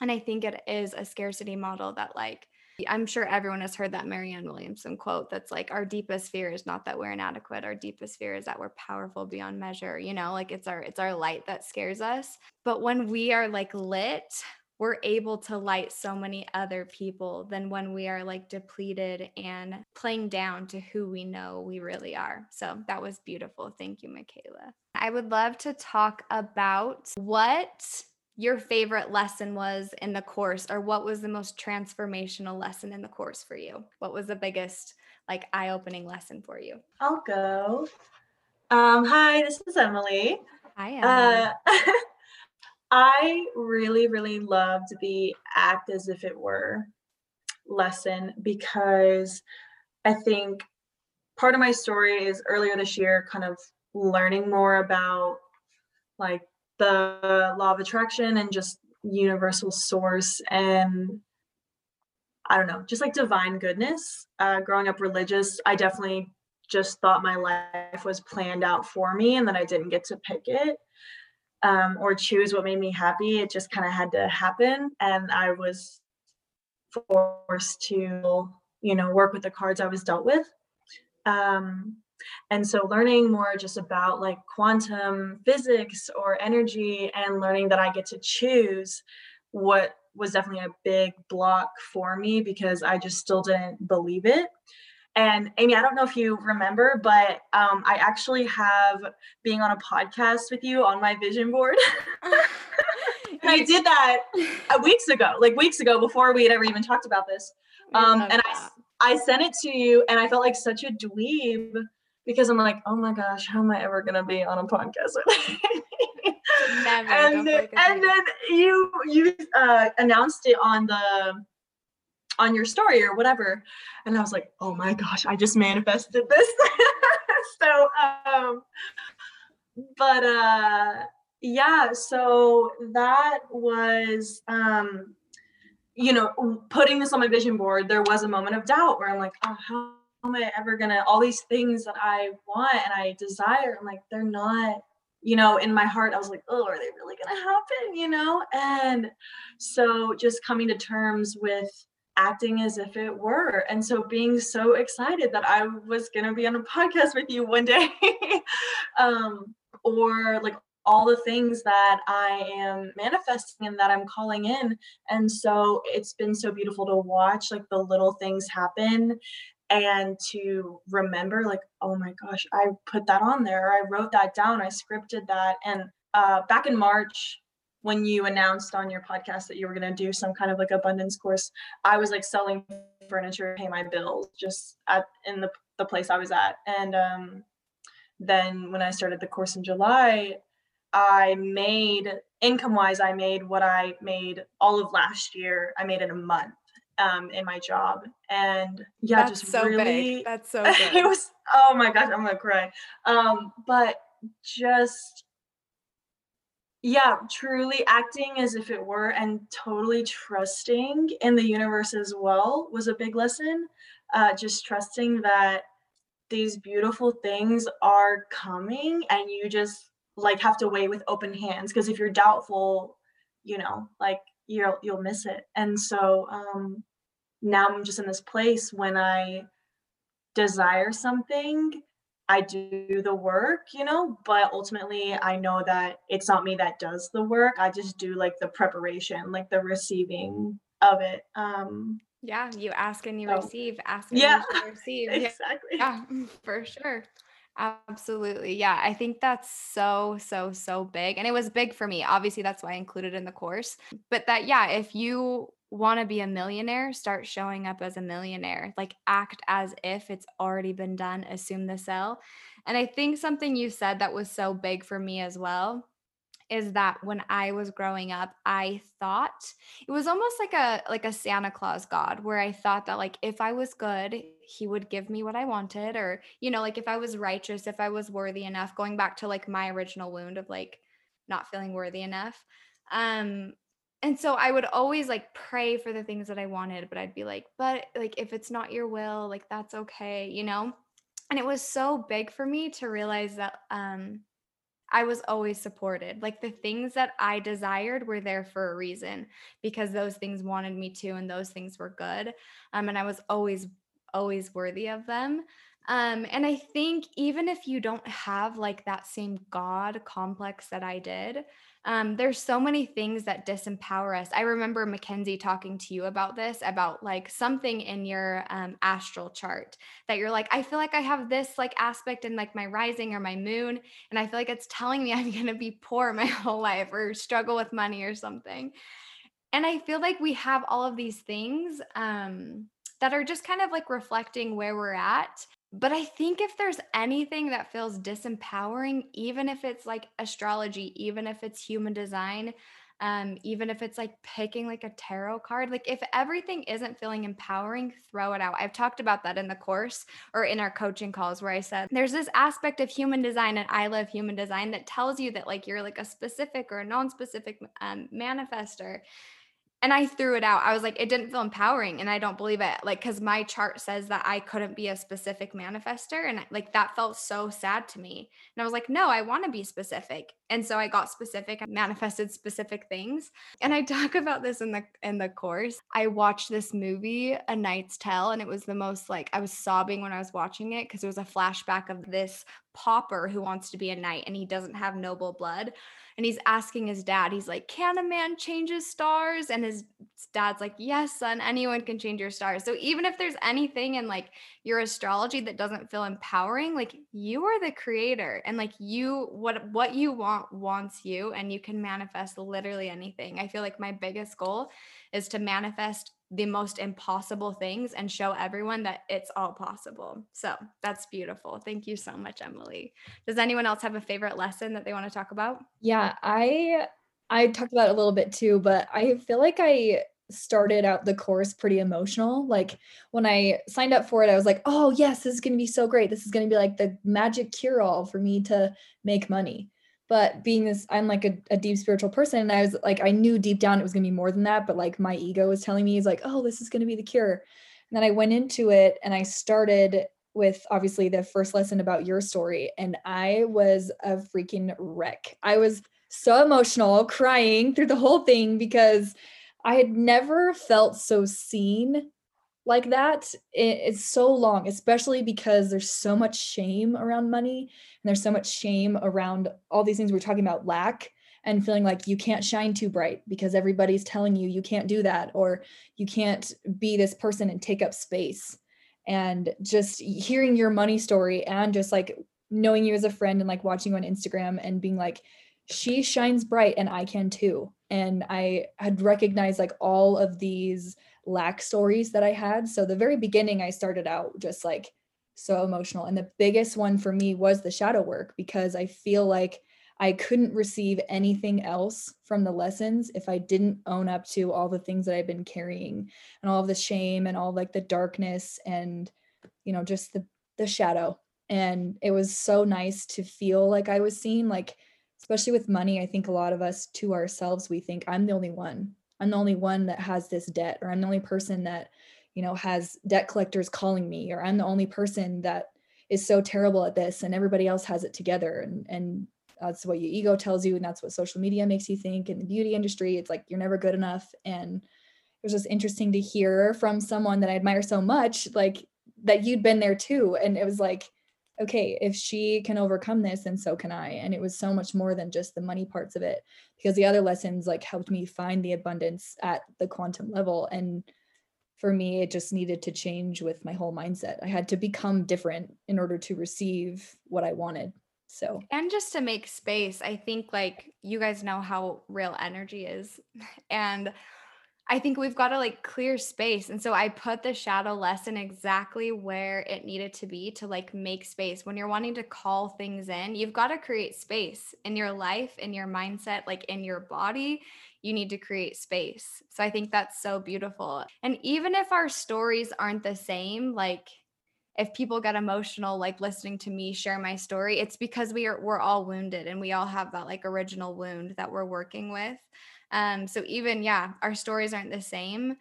And I think it is a scarcity model that like I'm sure everyone has heard that Marianne Williamson quote that's like, our deepest fear is not that we're inadequate. Our deepest fear is that we're powerful beyond measure. You know, like it's our it's our light that scares us. But when we are like lit, we're able to light so many other people than when we are like depleted and playing down to who we know we really are. So that was beautiful. Thank you, Michaela. I would love to talk about what your favorite lesson was in the course or what was the most transformational lesson in the course for you? What was the biggest like eye-opening lesson for you? I'll go. Um, hi, this is Emily. Hi, Emily. Uh, I really, really loved the act as if it were lesson because I think part of my story is earlier this year kind of learning more about like the law of attraction and just universal source and I don't know, just like divine goodness. Uh, growing up religious, I definitely just thought my life was planned out for me and that I didn't get to pick it um, or choose what made me happy. It just kind of had to happen. And I was forced to, you know, work with the cards I was dealt with. Um, and so learning more just about like quantum physics or energy and learning that I get to choose what was definitely a big block for me because I just still didn't believe it. And Amy, I don't know if you remember, but um, I actually have being on a podcast with you on my vision board. And I did that weeks ago, like weeks ago before we had ever even talked about this. Um, and I, I sent it to you, and I felt like such a dweeb because I'm like, oh my gosh, how am I ever gonna be on a podcast Never, and then, and then you you uh, announced it on the on your story or whatever. And I was like, oh my gosh, I just manifested this. so, um, but uh, yeah, so that was, um, you know, putting this on my vision board, there was a moment of doubt where I'm like, oh, how am I ever gonna, all these things that I want and I desire, I'm like, they're not you know, in my heart, I was like, oh, are they really to happen? You know? And so just coming to terms with acting as if it were. And so being so excited that I was to be on a podcast with you one day, um, or like all the things that I am manifesting and that I'm calling in. And so it's been so beautiful to watch like the little things happen and to remember like oh my gosh i put that on there i wrote that down i scripted that and uh, back in march when you announced on your podcast that you were going to do some kind of like abundance course i was like selling furniture to pay my bills just at in the, the place i was at and um, then when i started the course in july i made income wise i made what i made all of last year i made in a month um, in my job and yeah That's just so really big. That's so good. it was oh my gosh i'm gonna cry um, but just yeah truly acting as if it were and totally trusting in the universe as well was a big lesson uh, just trusting that these beautiful things are coming and you just like have to wait with open hands because if you're doubtful you know like you'll you'll miss it and so um now i'm just in this place when i desire something I do the work, you know, but ultimately I know that it's not me that does the work. I just do like the preparation, like the receiving of it. Um yeah, you ask and you so, receive, ask and yeah, you receive. exactly. Yeah, for sure. Absolutely. Yeah, I think that's so, so, so big. And it was big for me. Obviously, that's why I included in the course. But that, yeah, if you want to be a millionaire, start showing up as a millionaire. Like act as if it's already been done, assume the sell. And I think something you said that was so big for me as well is that when I was growing up, I thought it was almost like a like a Santa Claus god where I thought that like if I was good, he would give me what I wanted or you know, like if I was righteous, if I was worthy enough, going back to like my original wound of like not feeling worthy enough. Um and so I would always like pray for the things that I wanted, but I'd be like, but like if it's not your will, like that's okay, you know? And it was so big for me to realize that um I was always supported. Like the things that I desired were there for a reason because those things wanted me to and those things were good. Um, and I was always, always worthy of them. Um, and I think even if you don't have like that same God complex that I did, um, there's so many things that disempower us. I remember Mackenzie talking to you about this, about like something in your um, astral chart that you're like, I feel like I have this like aspect in like my rising or my moon, and I feel like it's telling me I'm gonna be poor my whole life or struggle with money or something. And I feel like we have all of these things um, that are just kind of like reflecting where we're at but I think if there's anything that feels disempowering, even if it's like astrology, even if it's human design, um, even if it's like picking like a tarot card, like if everything isn't feeling empowering, throw it out. I've talked about that in the course or in our coaching calls where I said there's this aspect of human design and I love human design that tells you that like you're like a specific or a non specific um, manifester and I threw it out. I was like, it didn't feel empowering. And I don't believe it. Like, cause my chart says that I couldn't be a specific manifester. And like that felt so sad to me. And I was like, no, I want to be specific. And so I got specific manifested specific things. And I talk about this in the in the course. I watched this movie, A Knight's Tale, and it was the most like I was sobbing when I was watching it because it was a flashback of this pauper who wants to be a knight and he doesn't have noble blood and he's asking his dad, he's like, Can a man change his stars? And his dad's like, Yes, son, anyone can change your stars. So even if there's anything in like your astrology that doesn't feel empowering, like you are the creator and like you, what what you want wants you, and you can manifest literally anything. I feel like my biggest goal is to manifest the most impossible things and show everyone that it's all possible. So that's beautiful. Thank you so much, Emily. Does anyone else have a favorite lesson that they want to talk about? Yeah, I I talked about a little bit too, but I feel like I started out the course pretty emotional. Like when I signed up for it, I was like, oh, yes, this is going to be so great. This is going to be like the magic cure all for me to make money but being this i'm like a, a, deep spiritual person and i was like i knew deep down it was going to be more than that but like my ego was telling me is like oh this is going to be the cure. And then i went into it and i started with obviously the first lesson about your story and i was a freaking wreck. I was so emotional crying through the whole thing because i had never felt so seen like that it's so long especially because there's so much shame around money and there's so much shame around all these things we're talking about lack and feeling like you can't shine too bright because everybody's telling you you can't do that or you can't be this person and take up space. And just hearing your money story and just like knowing you as a friend and like watching you on Instagram and being like she shines bright and I can too. And I had recognized like all of these lack stories that I had. So the very beginning, I started out just like so emotional. And the biggest one for me was the shadow work because I feel like I couldn't receive anything else from the lessons if I didn't own up to all the things that I've been carrying and all the shame and all like the darkness and you know just the the shadow. And it was so nice to feel like I was seen like especially with money, I think a lot of us to ourselves we think I'm the only one I'm the only one that has this debt, or I'm the only person that, you know, has debt collectors calling me, or I'm the only person that is so terrible at this and everybody else has it together. And, and that's what your ego tells you. And that's what social media makes you think. In the beauty industry, it's like you're never good enough. And it was just interesting to hear from someone that I admire so much, like that you'd been there too. And it was like, okay, if she can overcome this, then so can I. And it was so much more than just the money parts of it, because the other lessons like helped me find the abundance at the quantum level. And for me, it just needed to change with my whole mindset. I had to become different in order to receive what I wanted. So, and just to make space, I think like you guys know how real energy is. And I think we've got to like clear space. And so I put the shadow lesson exactly where it needed to be to like make space. When you're wanting to call things in, you've got to create space in your life, in your mindset, like in your body. You need to create space. So I think that's so beautiful. And even if our stories aren't the same, like if people get emotional like listening to me share my story it's because we are we're all wounded and we all have that like original wound that we're working with um, so even, yeah, our stories aren't the same.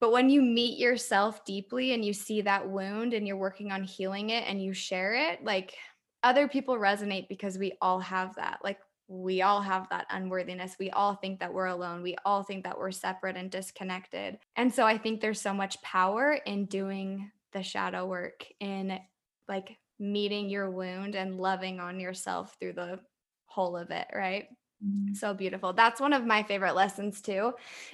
But when you meet yourself deeply and you see that wound and you're working on healing it and you share it, like other people resonate because we all have that. Like we all have that unworthiness. We all think that we're alone. We all think that we're separate and disconnected. And so I think there's so much power in doing the shadow work, in like meeting your wound and loving on yourself through the whole of it, right? Mm-hmm. So beautiful. That's one of my favorite lessons too.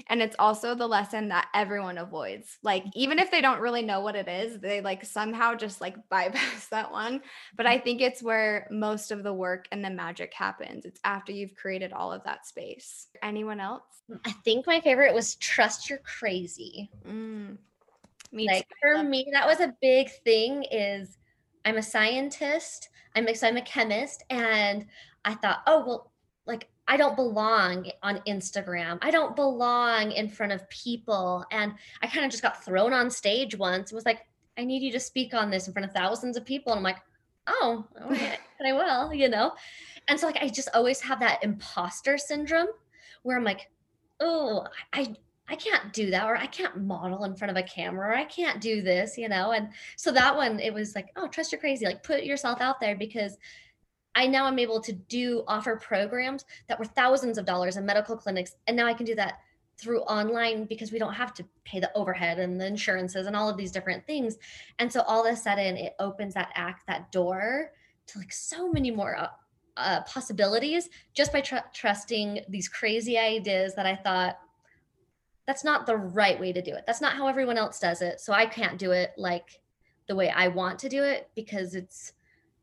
And it's also the lesson that everyone avoids. Like, even if they don't really know what it is, they like somehow just like bypass that one. But I think it's where most of the work and the magic happens. It's after you've created all of that space. Anyone else? I think my favorite was trust your crazy. Mm, me like too. for me, that was a big thing is I'm a scientist. I'm a, so I'm a chemist. And I thought, oh, well, like I don't belong on Instagram. I don't belong in front of people. And I kind of just got thrown on stage once and was like, I need you to speak on this in front of thousands of people. And I'm like, oh, okay, I will, you know? And so like I just always have that imposter syndrome where I'm like, oh, I I can't do that, or I can't model in front of a camera, or I can't do this, you know? And so that one, it was like, oh, trust your crazy. Like put yourself out there because I now am able to do offer programs that were thousands of dollars in medical clinics. And now I can do that through online because we don't have to pay the overhead and the insurances and all of these different things. And so all of a sudden it opens that act, that door to like so many more uh, uh, possibilities just by tr- trusting these crazy ideas that I thought that's not the right way to do it. That's not how everyone else does it. So I can't do it like the way I want to do it because it's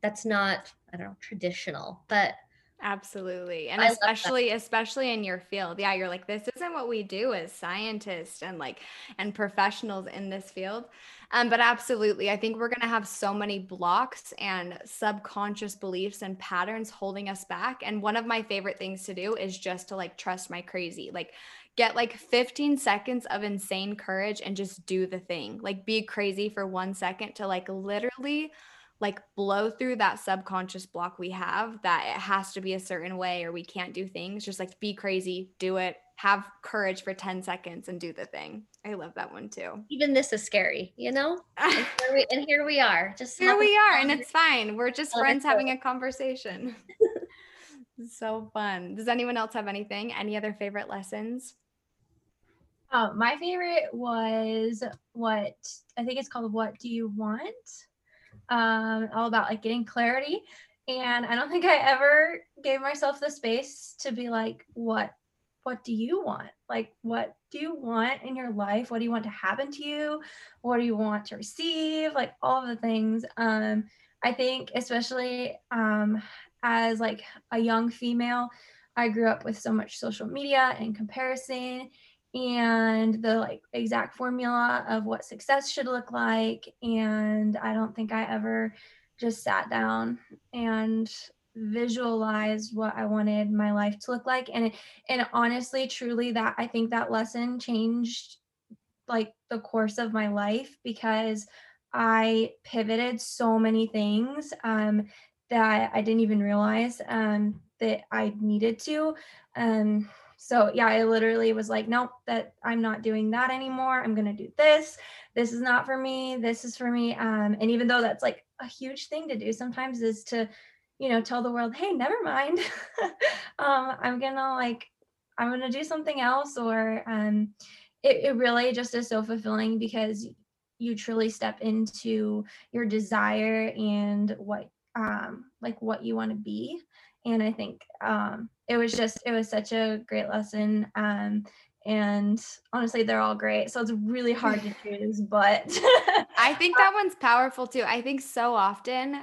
that's not I don't know traditional, but Absolutely. And I especially especially in your field. Yeah, you're like this isn't what we do as scientists and like and professionals in this field. Um but absolutely, I think we're going to have so many blocks and subconscious beliefs and patterns holding us back and one of my favorite things to do is just to like trust my crazy. Like get like 15 seconds of insane courage and just do the thing. Like be crazy for 1 second to like literally like blow through that subconscious block we have that it has to be a certain way or we can't do things just like be crazy do it have courage for 10 seconds and do the thing i love that one too even this is scary, you know? And here we, and here we are. Just here we are and it's fine we're just Love it friends so. having a conversation so fun does anyone else have anything any other favorite lessons Uh, my favorite was what I think it's called What Do You Want? Um, all about like getting clarity. And I don't think I ever gave myself the space to be like, what what do you want? Like what do you want in your life? What do you want to happen to you? What do you want to receive? Like all the things. Um, I think especially um as like a young female, I grew up with so much social media and comparison and the like exact formula of what success should look like and i don't think i ever just sat down and visualized what i wanted my life to look like and and honestly truly that i think that lesson changed like the course of my life because i pivoted so many things um that i didn't even realize um that i needed to um so yeah i literally was like nope that i'm not doing that anymore. I'm to do this. This is not for me. This is for me. Um, and even though that's like a huge thing to do sometimes is to you know tell the world hey never mind. Um, i'm gonna like i'm gonna do something else or um, it, it really just is so fulfilling because you truly step into your desire and what um, like what you want to be. And i think um, it was just it was such a great lesson um, and honestly they're all great so it's really hard to choose but I think that one's powerful too. I think so often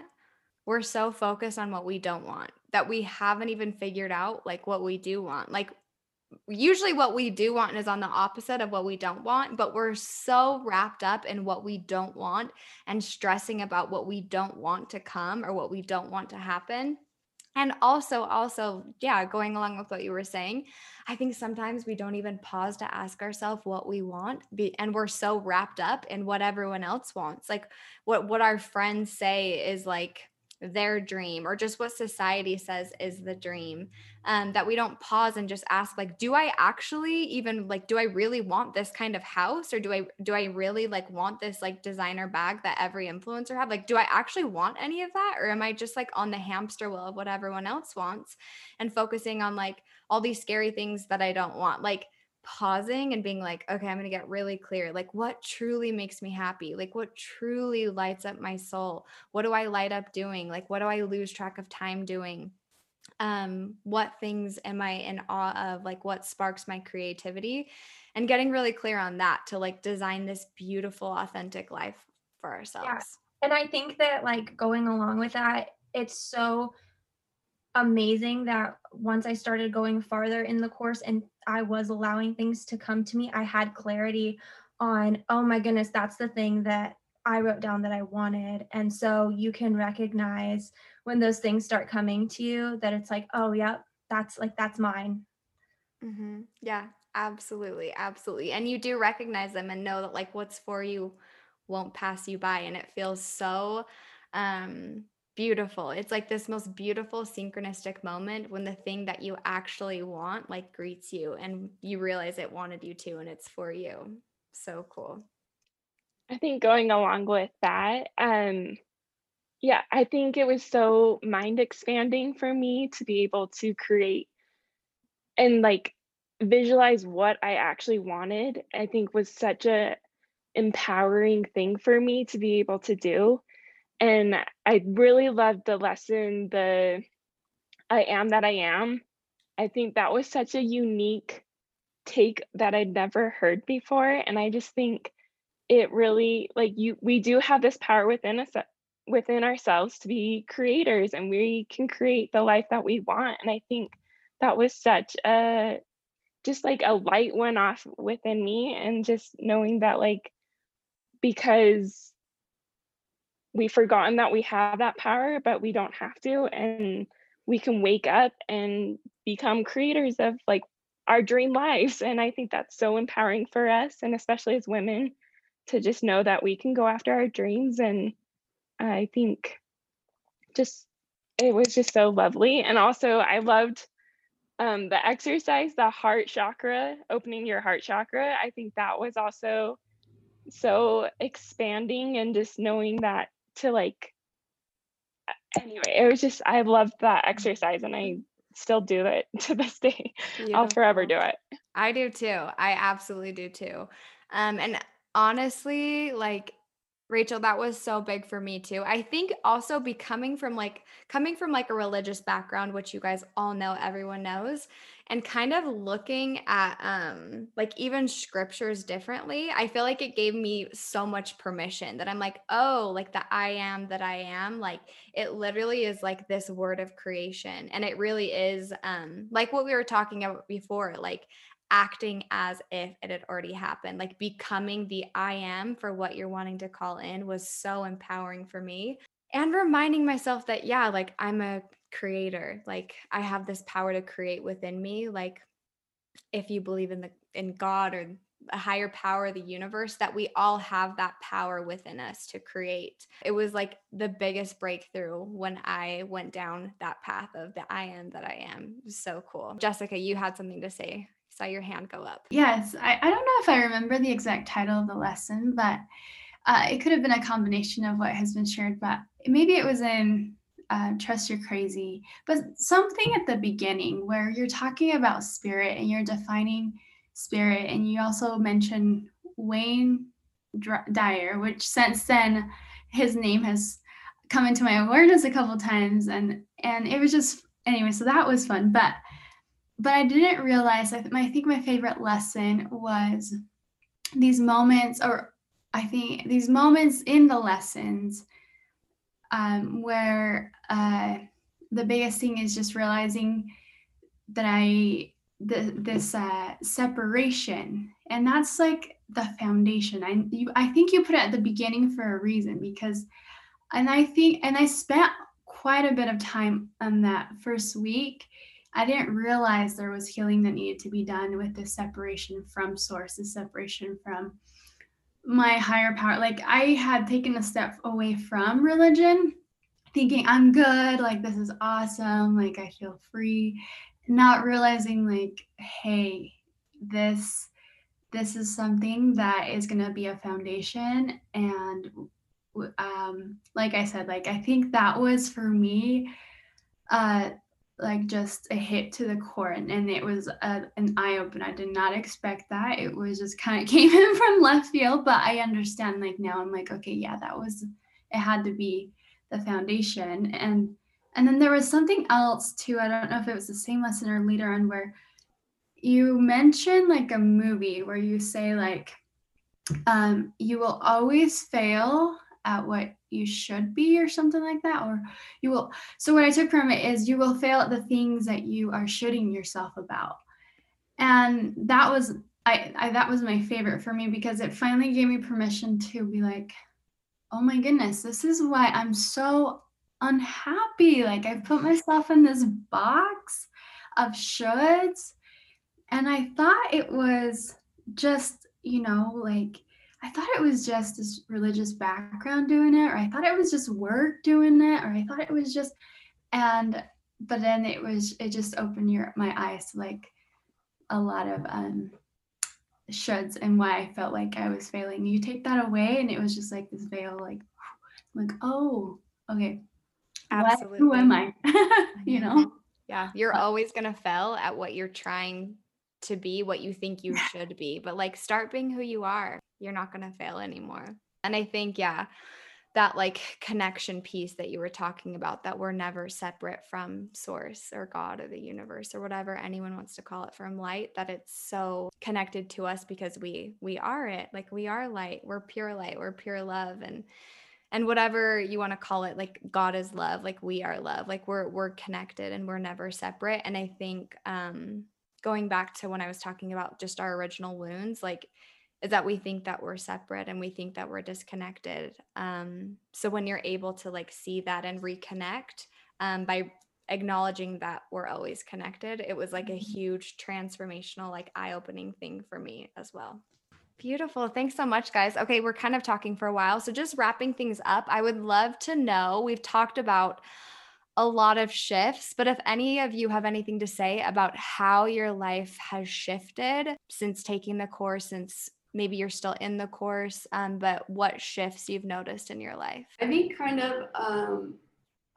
we're so focused on what we don't want that we haven't even figured out like what we do want. Like usually what we do want is on the opposite of what we don't want, but we're so wrapped up in what we don't want and stressing about what we don't want to come or what we don't want to happen. And also, also, yeah, going along with what you were saying, I think sometimes we don't even pause to ask ourselves what we want, be, and we're so wrapped up in what everyone else wants. Like what what our friends say is like their dream or just what society says is the dream um, that we don't pause and just ask like do i actually even like do i really want this kind of house? Or do i do i really like want this like designer bag that every influencer have? Like do i actually want any of that? Or am i just like on the hamster wheel of what everyone else wants and focusing on like all these scary things that i don't want? Like pausing and being like, okay, I'm going to get really clear. Like, what truly makes me happy? Like, what truly lights up my soul? What do I light up doing? Like, what do I lose track of time doing? Um, what things am I in awe of? Like, what sparks my creativity? And getting really clear on that to like design this beautiful, authentic life for ourselves. Yeah. And I think that, like, going along with that, it's so amazing that once I started going farther in the course and I was allowing things to come to me, I had clarity on, oh my goodness, that's the thing that I wrote down that I wanted. And so you can recognize when those things start coming to you that it's like, oh, yep, that's like, that's mine. Mm-hmm. Yeah, absolutely. Absolutely. And you do recognize them and know that like what's for you won't pass you by. And it feels so um beautiful. It's like this most beautiful synchronistic moment when the thing that you actually want like greets you and you realize it wanted you to and it's for you. So cool. I think going along with that, um yeah, I think it was so mind expanding for me to be able to create and like visualize what I actually wanted. I think was such a empowering thing for me to be able to do and I really loved the lesson, the I am that I am. I think that was such a unique take that I'd never heard before. And I just think it really like you we do have this power within us within ourselves to be creators and we can create the life that we want. And I think that was such a just like a light went off within me and just knowing that like because we've forgotten that we have that power, but we don't have to. And we can wake up and become creators of like our dream lives. And I think that's so empowering for us, and especially as women, to just know that we can go after our dreams. And I think just it was just so lovely. And also, I loved um, the exercise, the heart chakra, opening your heart chakra. I think that was also so expanding and just knowing that to like anyway it was just i loved that exercise and i still do it to this day. Beautiful. i'll forever do it. I do too. I absolutely do too. Um and honestly like Rachel, that was so big for me too. I think also becoming from like coming from like a religious background, which you guys all know, everyone knows, and kind of looking at um like even scriptures differently i feel like it gave me so much permission that i'm like oh like the i am that i am like it literally is like this word of creation and it really is um like what we were talking about before like acting as if it had already happened like becoming the i am for what you're wanting to call in was so empowering for me and reminding myself that yeah like i'm a creator like i have this power to create within me like if you believe in the in god or a higher power the universe that we all have that power within us to create. It was like the biggest breakthrough when i went down that path of the i am that i am. So cool. Jessica you had something to say saw your hand go up yes i, I don't know if i remember the exact title of the lesson but uh, it could have been a combination of what has been shared but maybe it was in uh, Trust Your Crazy, but something at the beginning where you're talking about spirit and you're defining spirit, and you also mention Wayne Dyer, which since then his name has come into my awareness a couple times, and and it was just anyway. So that was fun, but but I didn't realize. I, th- I think my favorite lesson was these moments, or I think these moments in the lessons um, where uh, the biggest thing is just realizing that I the, this uh, separation, and that's like the foundation. I you I think you put it at the beginning for a reason because, and I think and I spent quite a bit of time on that first week. I didn't realize there was healing that needed to be done with the separation from source, the separation from my higher power. Like I had taken a step away from religion, thinking I'm good, like this is awesome, like I feel free, not realizing like, hey, this this is something that is going to be a foundation and um like I said, like I think that was for me uh like just a hit to the core and, and it was a, an eye opener i did not expect that. It was just kind of came in from left field but i understand like now i'm like okay yeah that was it had to be the foundation. And and then there was something else too i don't know if it was the same lesson or later on where you mentioned like a movie where you say like um you will always fail at what you should be or something like that or you will so what i took from it is you will fail at the things that you are shooting yourself about. And that was I, I that was my favorite for me because it finally gave me permission to be like oh my goodness this is why i'm so unhappy. Like i put myself in this box of shoulds. And i thought it was just you know like I thought it was just this religious background doing it, or I thought it was just work doing it, or I thought it was just, and but then it was it just opened your my eyes to like a lot of um shoulds and why I felt like I was failing. You take that away, and it was just like this veil, like like oh okay, absolutely. What, who am I? you know? Yeah, you're always gonna fail at what you're trying to be, what you think you should be, but like start being who you are you're not going to fail anymore. And I think, yeah, that like connection piece that you were talking about, that we're never separate from source or God or the universe or whatever anyone wants to call it from light, that it's so connected to us because we we are it. Like we are light. We're pure light. We're pure love. And and whatever you want to call it, like God is love, like we are love. Like we're we're connected and we're never separate. And I think um going back to when I was talking about just our original wounds, like is that we think that we're separate and we think that we're disconnected. Um, so when you're able to like see that and reconnect um, by acknowledging that we're always connected, it was like a Mm-hmm. huge transformational, like eye opening thing for me as well. Beautiful. Thanks so much, guys. Okay, we're kind of talking for a while. So, just wrapping things up, I would love to know we've talked about a lot of shifts, but if any of you have anything to say about how your life has shifted since taking the course, since maybe you're still in the course, um, but what shifts you've noticed in your life? I think kind of um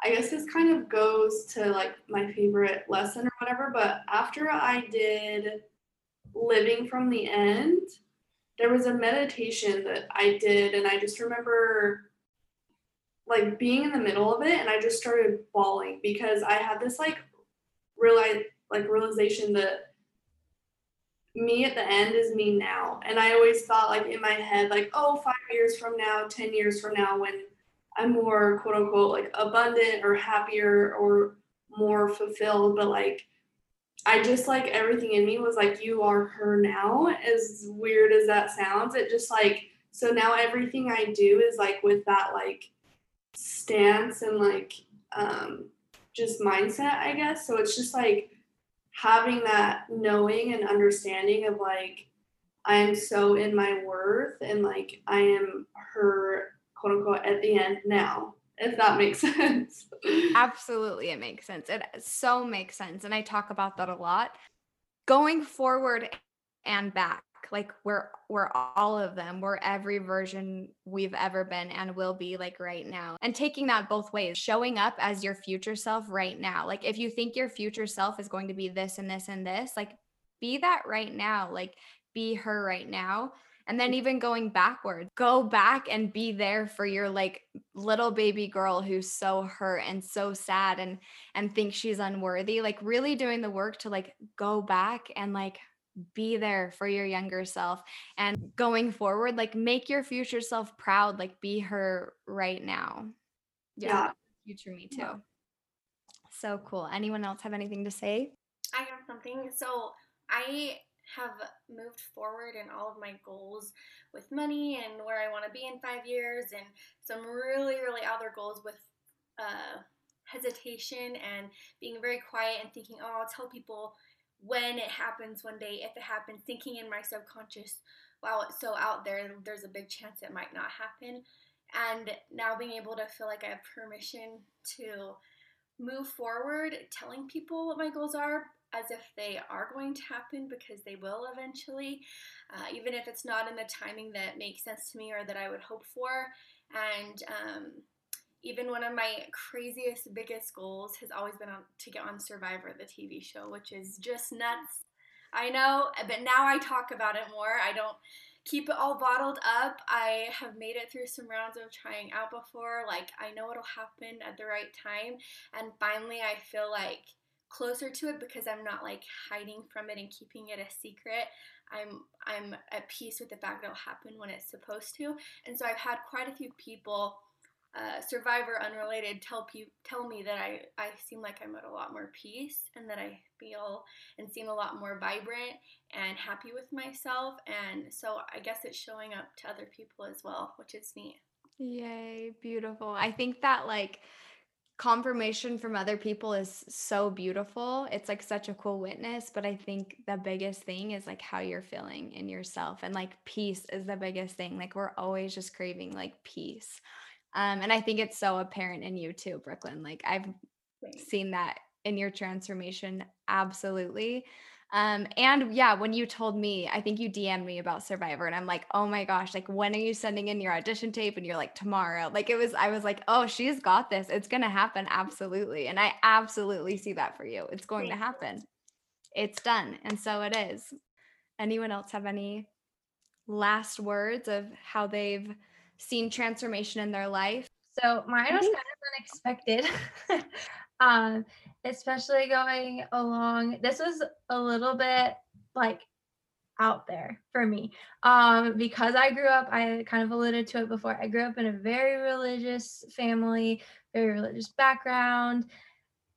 I guess this kind of goes to like my favorite lesson or whatever, but after I did living from the end, there was a meditation that I did and I just remember like being in the middle of it and I just started bawling because I had this like realize like realization that me at the end is me now. And I always thought like in my head, like, oh, five years from now, 10 years from now, when I'm more quote unquote like abundant or happier or more fulfilled. But like I just like everything in me was like, you are her now. As weird as that sounds, it just like so now everything I do is like with that like stance and like um just mindset, I guess. So it's just like having that knowing and understanding of like I am so in my worth and like I am her quote unquote at the end now, if that makes sense. Absolutely, it makes sense. It so makes sense. And I talk about that a lot. Going forward and back, like we're we're all of them. We're every version we've ever been and will be like right now. And taking that both ways, showing up as your future self right now. Like if you think your future self is going to be this and this and this, like be that right now. Like be her right now. And then even going backward, go back and be there for your like little baby girl who's so hurt and so sad and and thinks she's unworthy. Like really doing the work to like go back and like be there for your younger self and going forward like make your future self proud like be her right now yeah, Yeah. future me too so cool anyone else have anything to say I have something. So I have moved forward in all of my goals with money and where I want to be in five years, and some really, really other goals with uh, hesitation and being very quiet and thinking, oh, I'll tell people when it happens one day, if it happens, thinking in my subconscious, wow, it's so out there, there's a big chance it might not happen. And now being able to feel like I have permission to move forward, telling people what my goals are as if they are going to happen because they will eventually, uh, even if it's not in the timing that makes sense to me or that I would hope for. And um, even one of my craziest, biggest goals has always been on, to get on Survivor, the TV show, which is just nuts. I know, but now I talk about it more. I don't keep it all bottled up. I have made it through some rounds of trying out before. Like, I know it'll happen at the right time. And finally, I feel like closer to it because I'm not like hiding from it and keeping it a secret. I'm I'm at peace with the fact that it'll happen when it's supposed to. And so I've had quite a few people uh, survivor unrelated tell pe- tell me that I, I seem like I'm at a lot more peace and that I feel and seem a lot more vibrant and happy with myself and so I guess it's showing up to other people as well which is neat. Yay, beautiful. I think that like confirmation from other people is so beautiful. It's like such a cool witness, but I think the biggest thing is like how you're feeling in yourself and like peace is the biggest thing. Like we're always just craving like peace. Um, and I think it's so apparent in you too, Brooklyn. Like I've Thanks. seen that in your transformation. Absolutely. Um, and yeah, when you told me, I think you DM'd me about Survivor, and I'm like, oh my gosh, like when are you sending in your audition tape? And you're like, tomorrow. Like it was, I was like, oh, she's got this. It's gonna happen. Absolutely. And I absolutely see that for you. It's going to happen. It's done. And so it is. Anyone else have any last words of how they've seen transformation in their life? So mine was kind of unexpected. um, especially going along. This was a little bit like out there for me um, because I grew up. I kind of alluded to it before. I grew up in a very religious family, very religious background.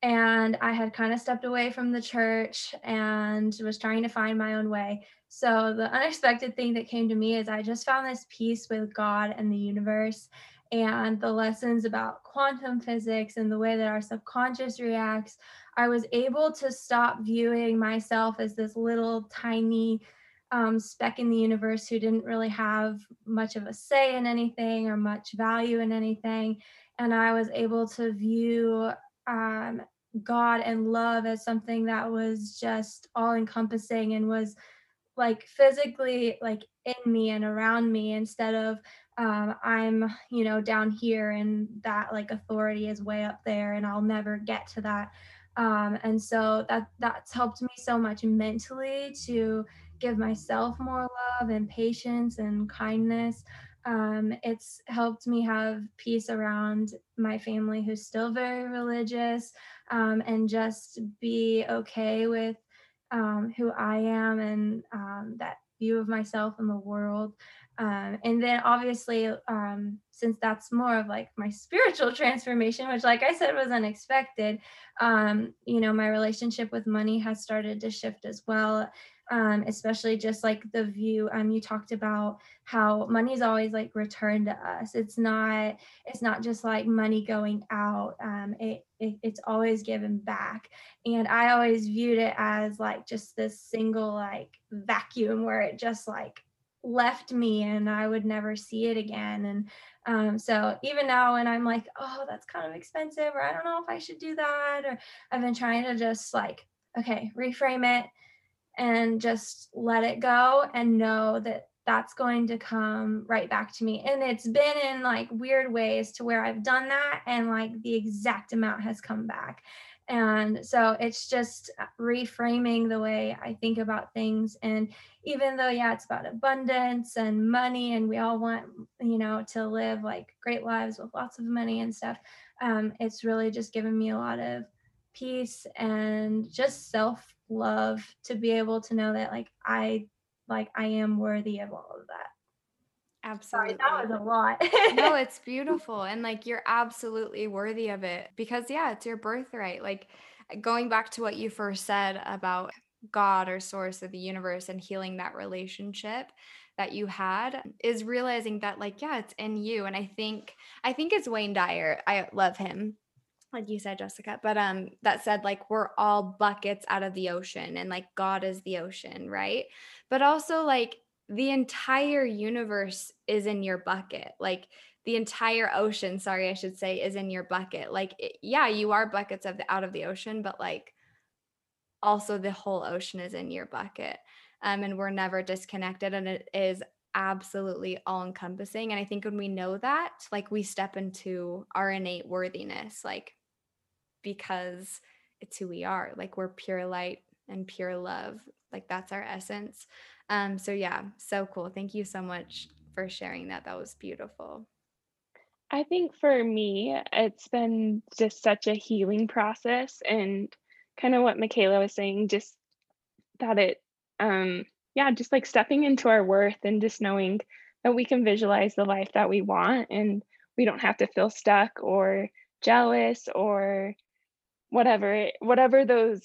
And I had kind of stepped away from the church and was trying to find my own way. So, the unexpected thing that came to me is I just found this peace with God and the universe and the lessons about quantum physics and the way that our subconscious reacts, I was able to stop viewing myself as this little tiny um, speck in the universe who didn't really have much of a say in anything or much value in anything. And I was able to view um, God and love as something that was just all encompassing and was like physically like in me and around me instead of um, I'm, you know, down here and that like authority is way up there and I'll never get to that. Um, and so that that's helped me so much mentally to give myself more love and patience and kindness. Um, it's helped me have peace around my family who's still very religious um, and just be okay with um, who I am and um, that view of myself in the world. Um, and then obviously, um, since that's more of like my spiritual transformation, which, like I said, was unexpected, um, you know, my relationship with money has started to shift as well. Um, especially just like the view um, you talked about how money is always like returned to us. It's not it's not just like money going out um, it, it it's always given back. And i always viewed it as like just this single like vacuum where it just like left me and I would never see it again. And um, so even now when I'm like, oh, that's kind of expensive, or I don't know if I should do that, or I've been trying to just like, okay, reframe it and just let it go and know that that's going to come right back to me. And it's been in like weird ways to where I've done that and like the exact amount has come back. And so it's just reframing the way I think about things. And even though, yeah, it's about abundance and money, and we all want, you know, to live like great lives with lots of money and stuff, um, it's really just given me a lot of peace and just self love to be able to know that, like, I like I am worthy of all of that. Absolutely. Sorry, that was a lot. no, it's beautiful. And like you're absolutely worthy of it because, yeah, it's your birthright. Like going back to what you first said about God or source of the universe and healing that relationship that you had is realizing that like yeah it's in you and I think I think it's Wayne Dyer I love him like you said Jessica but um that said like we're all buckets out of the ocean and like God is the ocean right? But also like the entire universe is in your bucket like the entire ocean sorry I should say is in your bucket. Like it, yeah you are buckets of the out of the ocean but like also the whole ocean is in your bucket um, and we're never disconnected and it is absolutely all encompassing and i think when we know that like we step into our innate worthiness like because it's who we are like we're pure light and pure love like that's our essence. Um so yeah so cool. Thank you so much for sharing that. That was beautiful. I think for me, it's been just such a healing process and kind of what Michaela was saying, just that it, um, yeah, just like stepping into our worth and just knowing that we can visualize the life that we want and we don't have to feel stuck or jealous or whatever, whatever those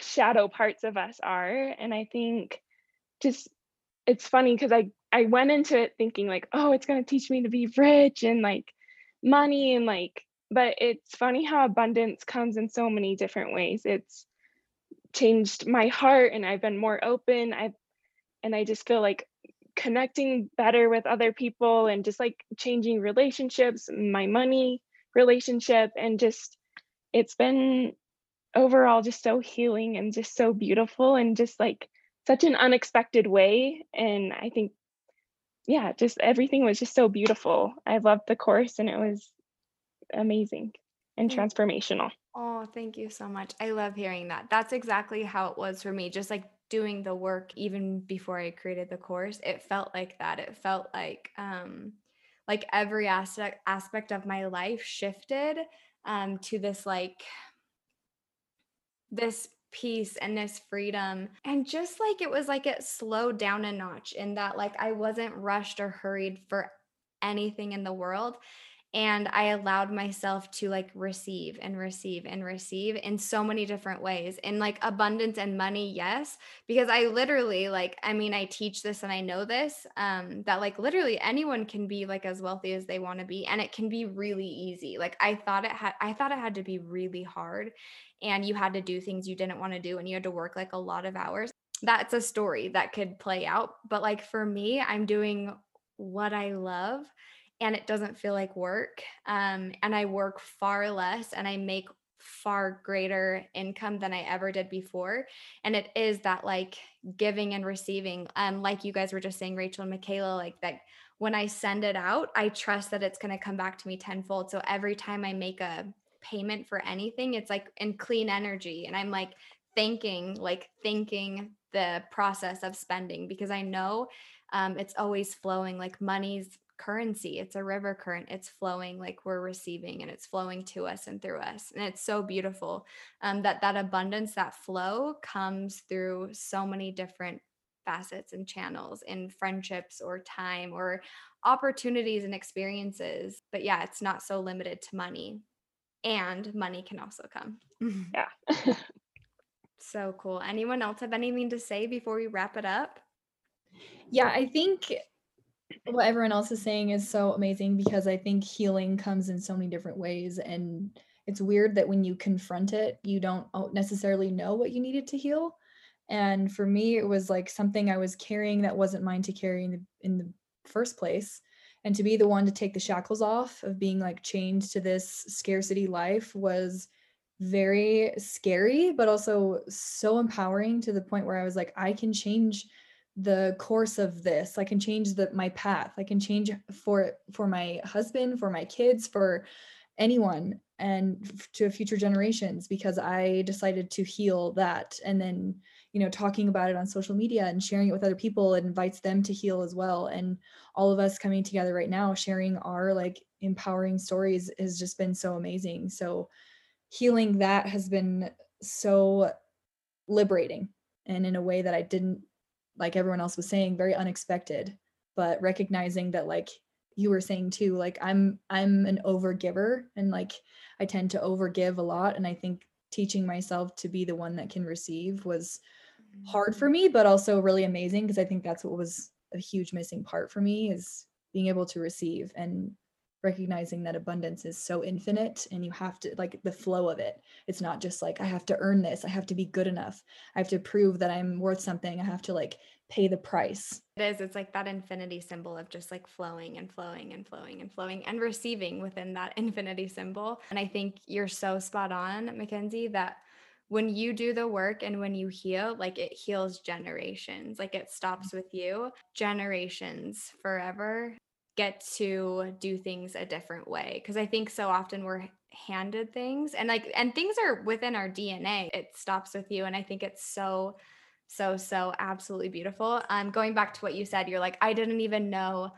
shadow parts of us are. And I think just it's funny because I I went into it thinking like, oh, it's gonna teach me to be rich and like money and like, but it's funny how abundance comes in so many different ways. It's changed my heart and I've been more open. I've and I just feel like connecting better with other people and just like changing relationships, my money relationship, and just it's been overall just so healing and just so beautiful and just like such an unexpected way. And I think, yeah, just everything was just so beautiful. I loved the course and it was amazing and transformational. Oh, thank you so much. I love hearing that. That's exactly how it was for me. Just like doing the work even before I created the course, it felt like that. It felt like um like every aspect aspect of my life shifted um to this like this peace and this freedom. And just like it was like it slowed down a notch in that like I wasn't rushed or hurried for anything in the world and I allowed myself to like receive and receive and receive in so many different ways. In like abundance and money, yes, because I literally like I mean I teach this and I know this um that like literally anyone can be like as wealthy as they want to be and it can be really easy. Like I thought it had I thought it had to be really hard and you had to do things you didn't want to do and you had to work like a lot of hours. That's a story that could play out, but like for me, I'm doing what I love and it doesn't feel like work. Um, and I work far less and I make far greater income than I ever did before. And it is that like giving and receiving. Um, like you guys were just saying, Rachel and Michaela, like that when I send it out, I trust that it's going to come back to me tenfold. So every time I make a payment for anything, it's like in clean energy. And I'm like thanking, like thanking the process of spending because I know um, it's always flowing like money's currency. It's a river current. It's flowing like we're receiving and it's flowing to us and through us. And it's so beautiful um, that that abundance, that flow comes through so many different facets and channels in friendships or time or opportunities and experiences. But yeah, it's not so limited to money. And money can also come. Yeah. so cool. Anyone else have anything to say before we wrap it up? Yeah, I think what everyone else is saying is so amazing because I think healing comes in so many different ways. And it's weird that when you confront it, you don't necessarily know what you needed to heal. And for me, it was like something I was carrying that wasn't mine to carry in the, in the first place. And to be the one to take the shackles off of being like chained to this scarcity life was very scary, but also so empowering to the point where I was like, I can change the course of this i can change the my path. I can change for for my husband for my kids for anyone and to future generations because i decided to heal that. And then you know talking about it on social media and sharing it with other people it invites them to heal as well. And all of us coming together right now sharing our like empowering stories has just been so amazing. So healing that has been so liberating and in a way that i didn't like everyone else was saying very unexpected but recognizing that like you were saying too like i'm i'm an over giver and like i tend to overgive a lot. And i think teaching myself to be the one that can receive was hard for mm-hmm. me, but also really amazing because I think that's what was a huge missing part for me is being able to receive and recognizing that abundance is so infinite and you have to like the flow of it. It's not just like i have to earn this i have to be good enough i have to prove that i'm worth something i have to like pay the price. It is it's like that infinity symbol of just like flowing and flowing and flowing and flowing and receiving within that infinity symbol. And i think you're so spot on mackenzie that when you do the work and when you heal, like it heals generations, like it stops mm. with you. Generations forever get to do things a different way. Cause I think so often we're handed things and like, and things are within our DNA. It stops with you. And I think it's so, so, so absolutely beautiful. Um, going back to what you said, you're like, I didn't even know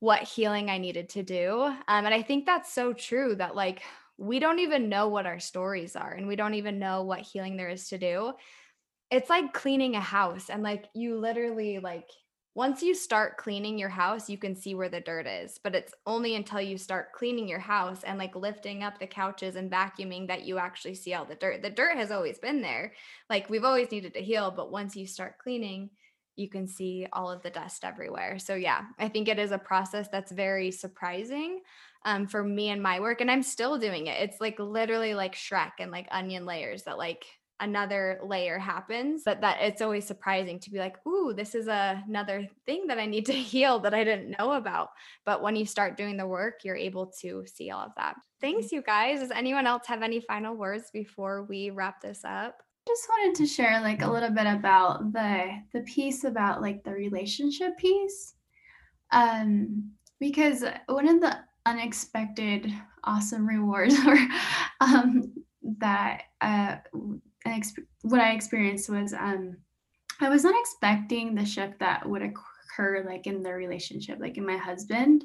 what healing I needed to do. Um, and I think that's so true that like we don't even know what our stories are and we don't even know what healing there is to do. It's like cleaning a house and like you literally like once you start cleaning your house, you can see where the dirt is, but it's only until you start cleaning your house and like lifting up the couches and vacuuming that you actually see all the dirt. The dirt has always been there. Like we've always needed to heal, but once you start cleaning, you can see all of the dust everywhere. So yeah, I think it is a process that's very surprising um, for me and my work. And I'm still doing it. It's like literally like Shrek and like onion layers that like another layer happens but that it's always surprising to be like ooh this is a, another thing that i need to heal that i didn't know about. But when you start doing the work you're able to see all of that. Thanks you guys. Does anyone else have any final words before we wrap this up? Just wanted to share like a little bit about the the piece about like the relationship piece. Um because one of the unexpected awesome rewards or um, that uh, what I experienced was um, I was not expecting the shift that would occur like in the relationship, like in my husband.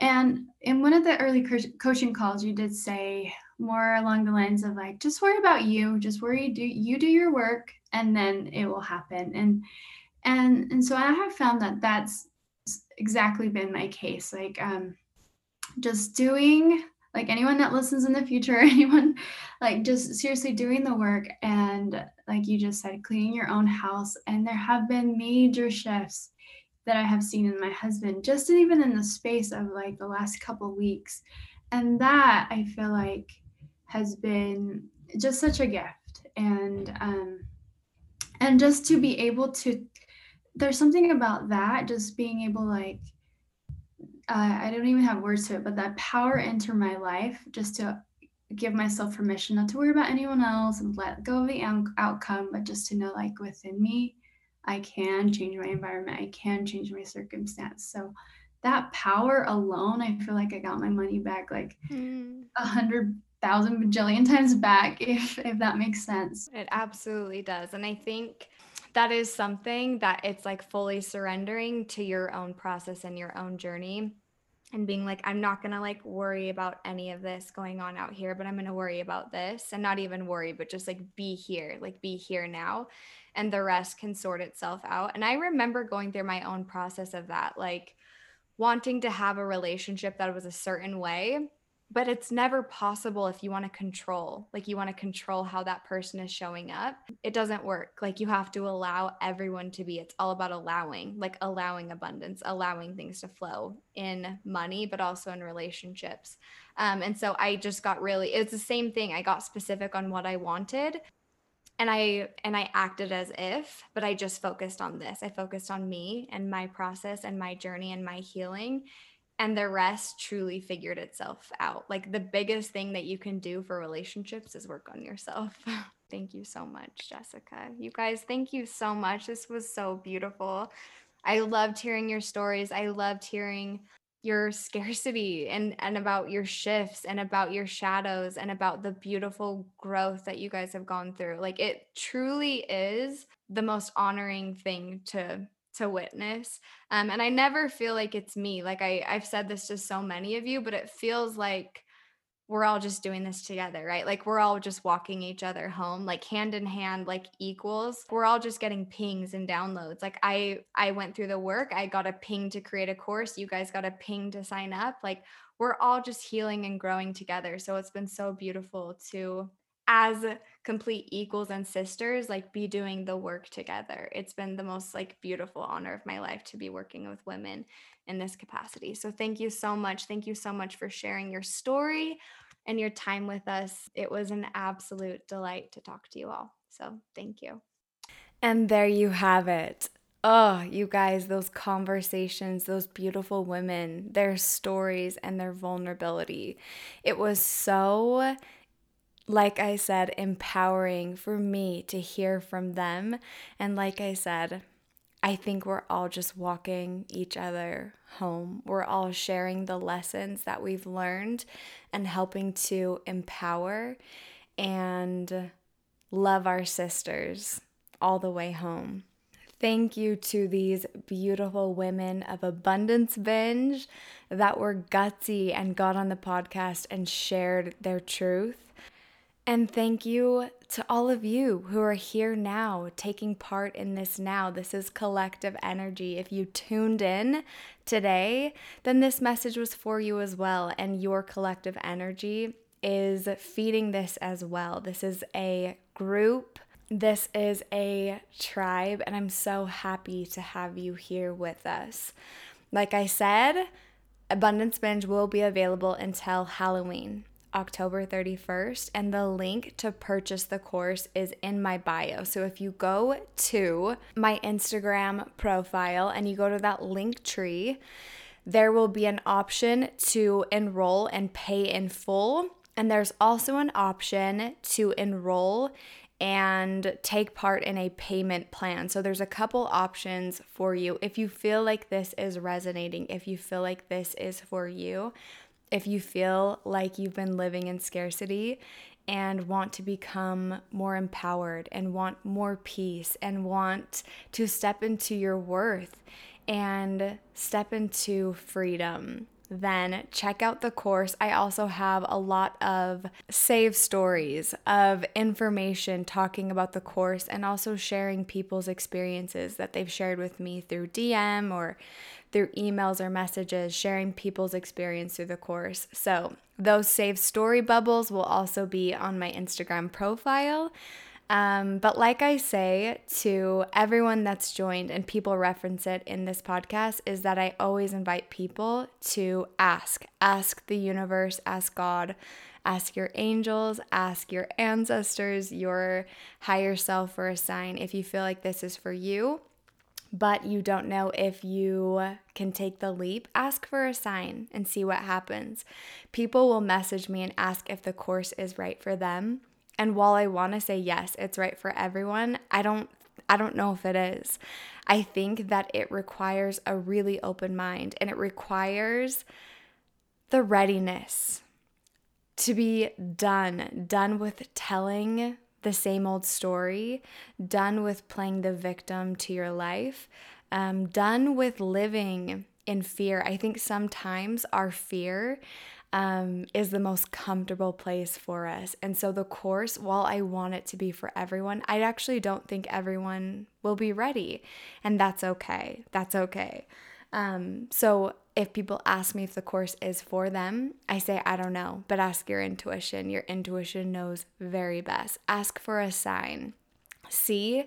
And in one of the early co- coaching calls, you did say more along the lines of like, just worry about you, just worry, do you do your work, and then it will happen. And and and so I have found that that's exactly been my case. Like um, just doing like anyone that listens in the future anyone like just seriously doing the work and like you just said cleaning your own house. And there have been major shifts that i have seen in my husband just even in the space of like the last couple weeks. And that i feel like has been just such a gift. And um and just to be able to there's something about that just being able like uh, I don't even have words to it, but that power enter my life just to give myself permission not to worry about anyone else and let go of the outcome, but just to know like within me, I can change my environment, I can change my circumstance. So that power alone, I feel like I got my money back like hmm. a hundred thousand bajillion times back, if if that makes sense. It absolutely does. And I think that is something that it's like fully surrendering to your own process and your own journey and being like i'm not going to like worry about any of this going on out here but i'm going to worry about this and not even worry but just like be here like be here now and the rest can sort itself out. And i remember going through my own process of that like wanting to have a relationship that was a certain way but it's never possible if you want to control like you want to control how that person is showing up it doesn't work. Like you have to allow everyone to be it's all about allowing like allowing abundance allowing things to flow in money but also in relationships. Um, and so i just got really it's the same thing i got specific on what i wanted and i and i acted as if but i just focused on this. I focused on me and my process and my journey and my healing and the rest truly figured itself out. Like the biggest thing that you can do for relationships is work on yourself. thank you so much, Jessica. You guys, thank you so much. This was so beautiful. I loved hearing your stories. I loved hearing your scarcity and and about your shifts and about your shadows and about the beautiful growth that you guys have gone through. Like it truly is the most honoring thing to to witness. Um, and I never feel like it's me. Like I, I've said this to so many of you, but it feels like we're all just doing this together, right? Like we're all just walking each other home, like hand in hand, like equals. We're all just getting pings and downloads. Like I, I went through the work. I got a ping to create a course. You guys got a ping to sign up. Like we're all just healing and growing together. So it's been so beautiful to as complete equals and sisters like be doing the work together. It's been the most like beautiful honor of my life to be working with women in this capacity. So thank you so much. Thank you so much for sharing your story and your time with us. It was an absolute delight to talk to you all. So thank you. And there you have it. Oh, you guys, those conversations, those beautiful women, their stories and their vulnerability. It was so like I said, empowering for me to hear from them. And like I said, I think we're all just walking each other home. We're all sharing the lessons that we've learned and helping to empower and love our sisters all the way home. Thank you to these beautiful women of Abundance Binge that were gutsy and got on the podcast and shared their truth. And thank you to all of you who are here now, taking part in this now. This is collective energy. If you tuned in today, then this message was for you as well. And your collective energy is feeding this as well. This is a group, this is a tribe, and I'm so happy to have you here with us. Like I said, Abundance Binge will be available until Halloween. October 31st, and the link to purchase the course is in my bio. So if you go to my Instagram profile and you go to that link tree, there will be an option to enroll and pay in full. And there's also an option to enroll and take part in a payment plan. So there's a couple options for you. If you feel like this is resonating, if you feel like this is for you, if you feel like you've been living in scarcity and want to become more empowered and want more peace and want to step into your worth and step into freedom then check out the course. I also have a lot of save stories of information talking about the course and also sharing people's experiences that they've shared with me through DM or through emails or messages, sharing people's experience through the course. So, those saved story bubbles will also be on my Instagram profile. Um, but like I say to everyone that's joined, and people reference it in this podcast, is that I always invite people to ask. Ask the universe, ask God, ask your angels, ask your ancestors, your higher self for a sign if you feel like this is for you. But you don't know if you can take the leap, ask for a sign and see what happens. People will message me and ask if the course is right for them and while I want to say yes, it's right for everyone, I don't I don't know if it is. I think that it requires a really open mind and it requires the readiness to be done, done with telling the same old story, done with playing the victim to your life, um, done with living in fear. I think sometimes our fear um, is the most comfortable place for us. And so the course, while I want it to be for everyone, I actually don't think everyone will be ready. And that's okay. That's okay. Um, so if people ask me if the course is for them, I say, I don't know, but ask your intuition. Your intuition knows very best. Ask for a sign. See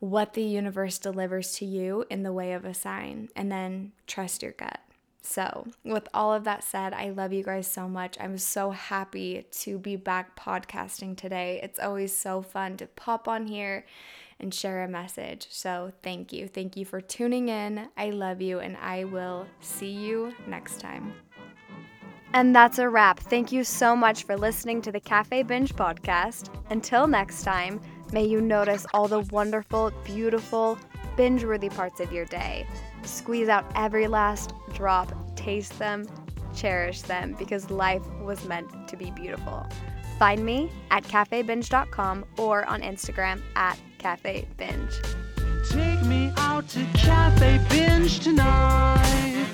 what the universe delivers to you in the way of a sign, and then trust your gut. So, with all of that said, I love you guys so much. I'm so happy to be back podcasting today. It's always so fun to pop on here and share a message. So, thank you. Thank you for tuning in. I love you, and I will see you next time. And that's a wrap. Thank you so much for listening to the Cafe Binge podcast. Until next time, may you notice all the wonderful, beautiful, binge worthy parts of your day. Squeeze out every last drop, taste them, cherish them because life was meant to be beautiful. Find me at cafebinge.com or on Instagram at Cafe Binge. Take me out to Cafe Binge tonight.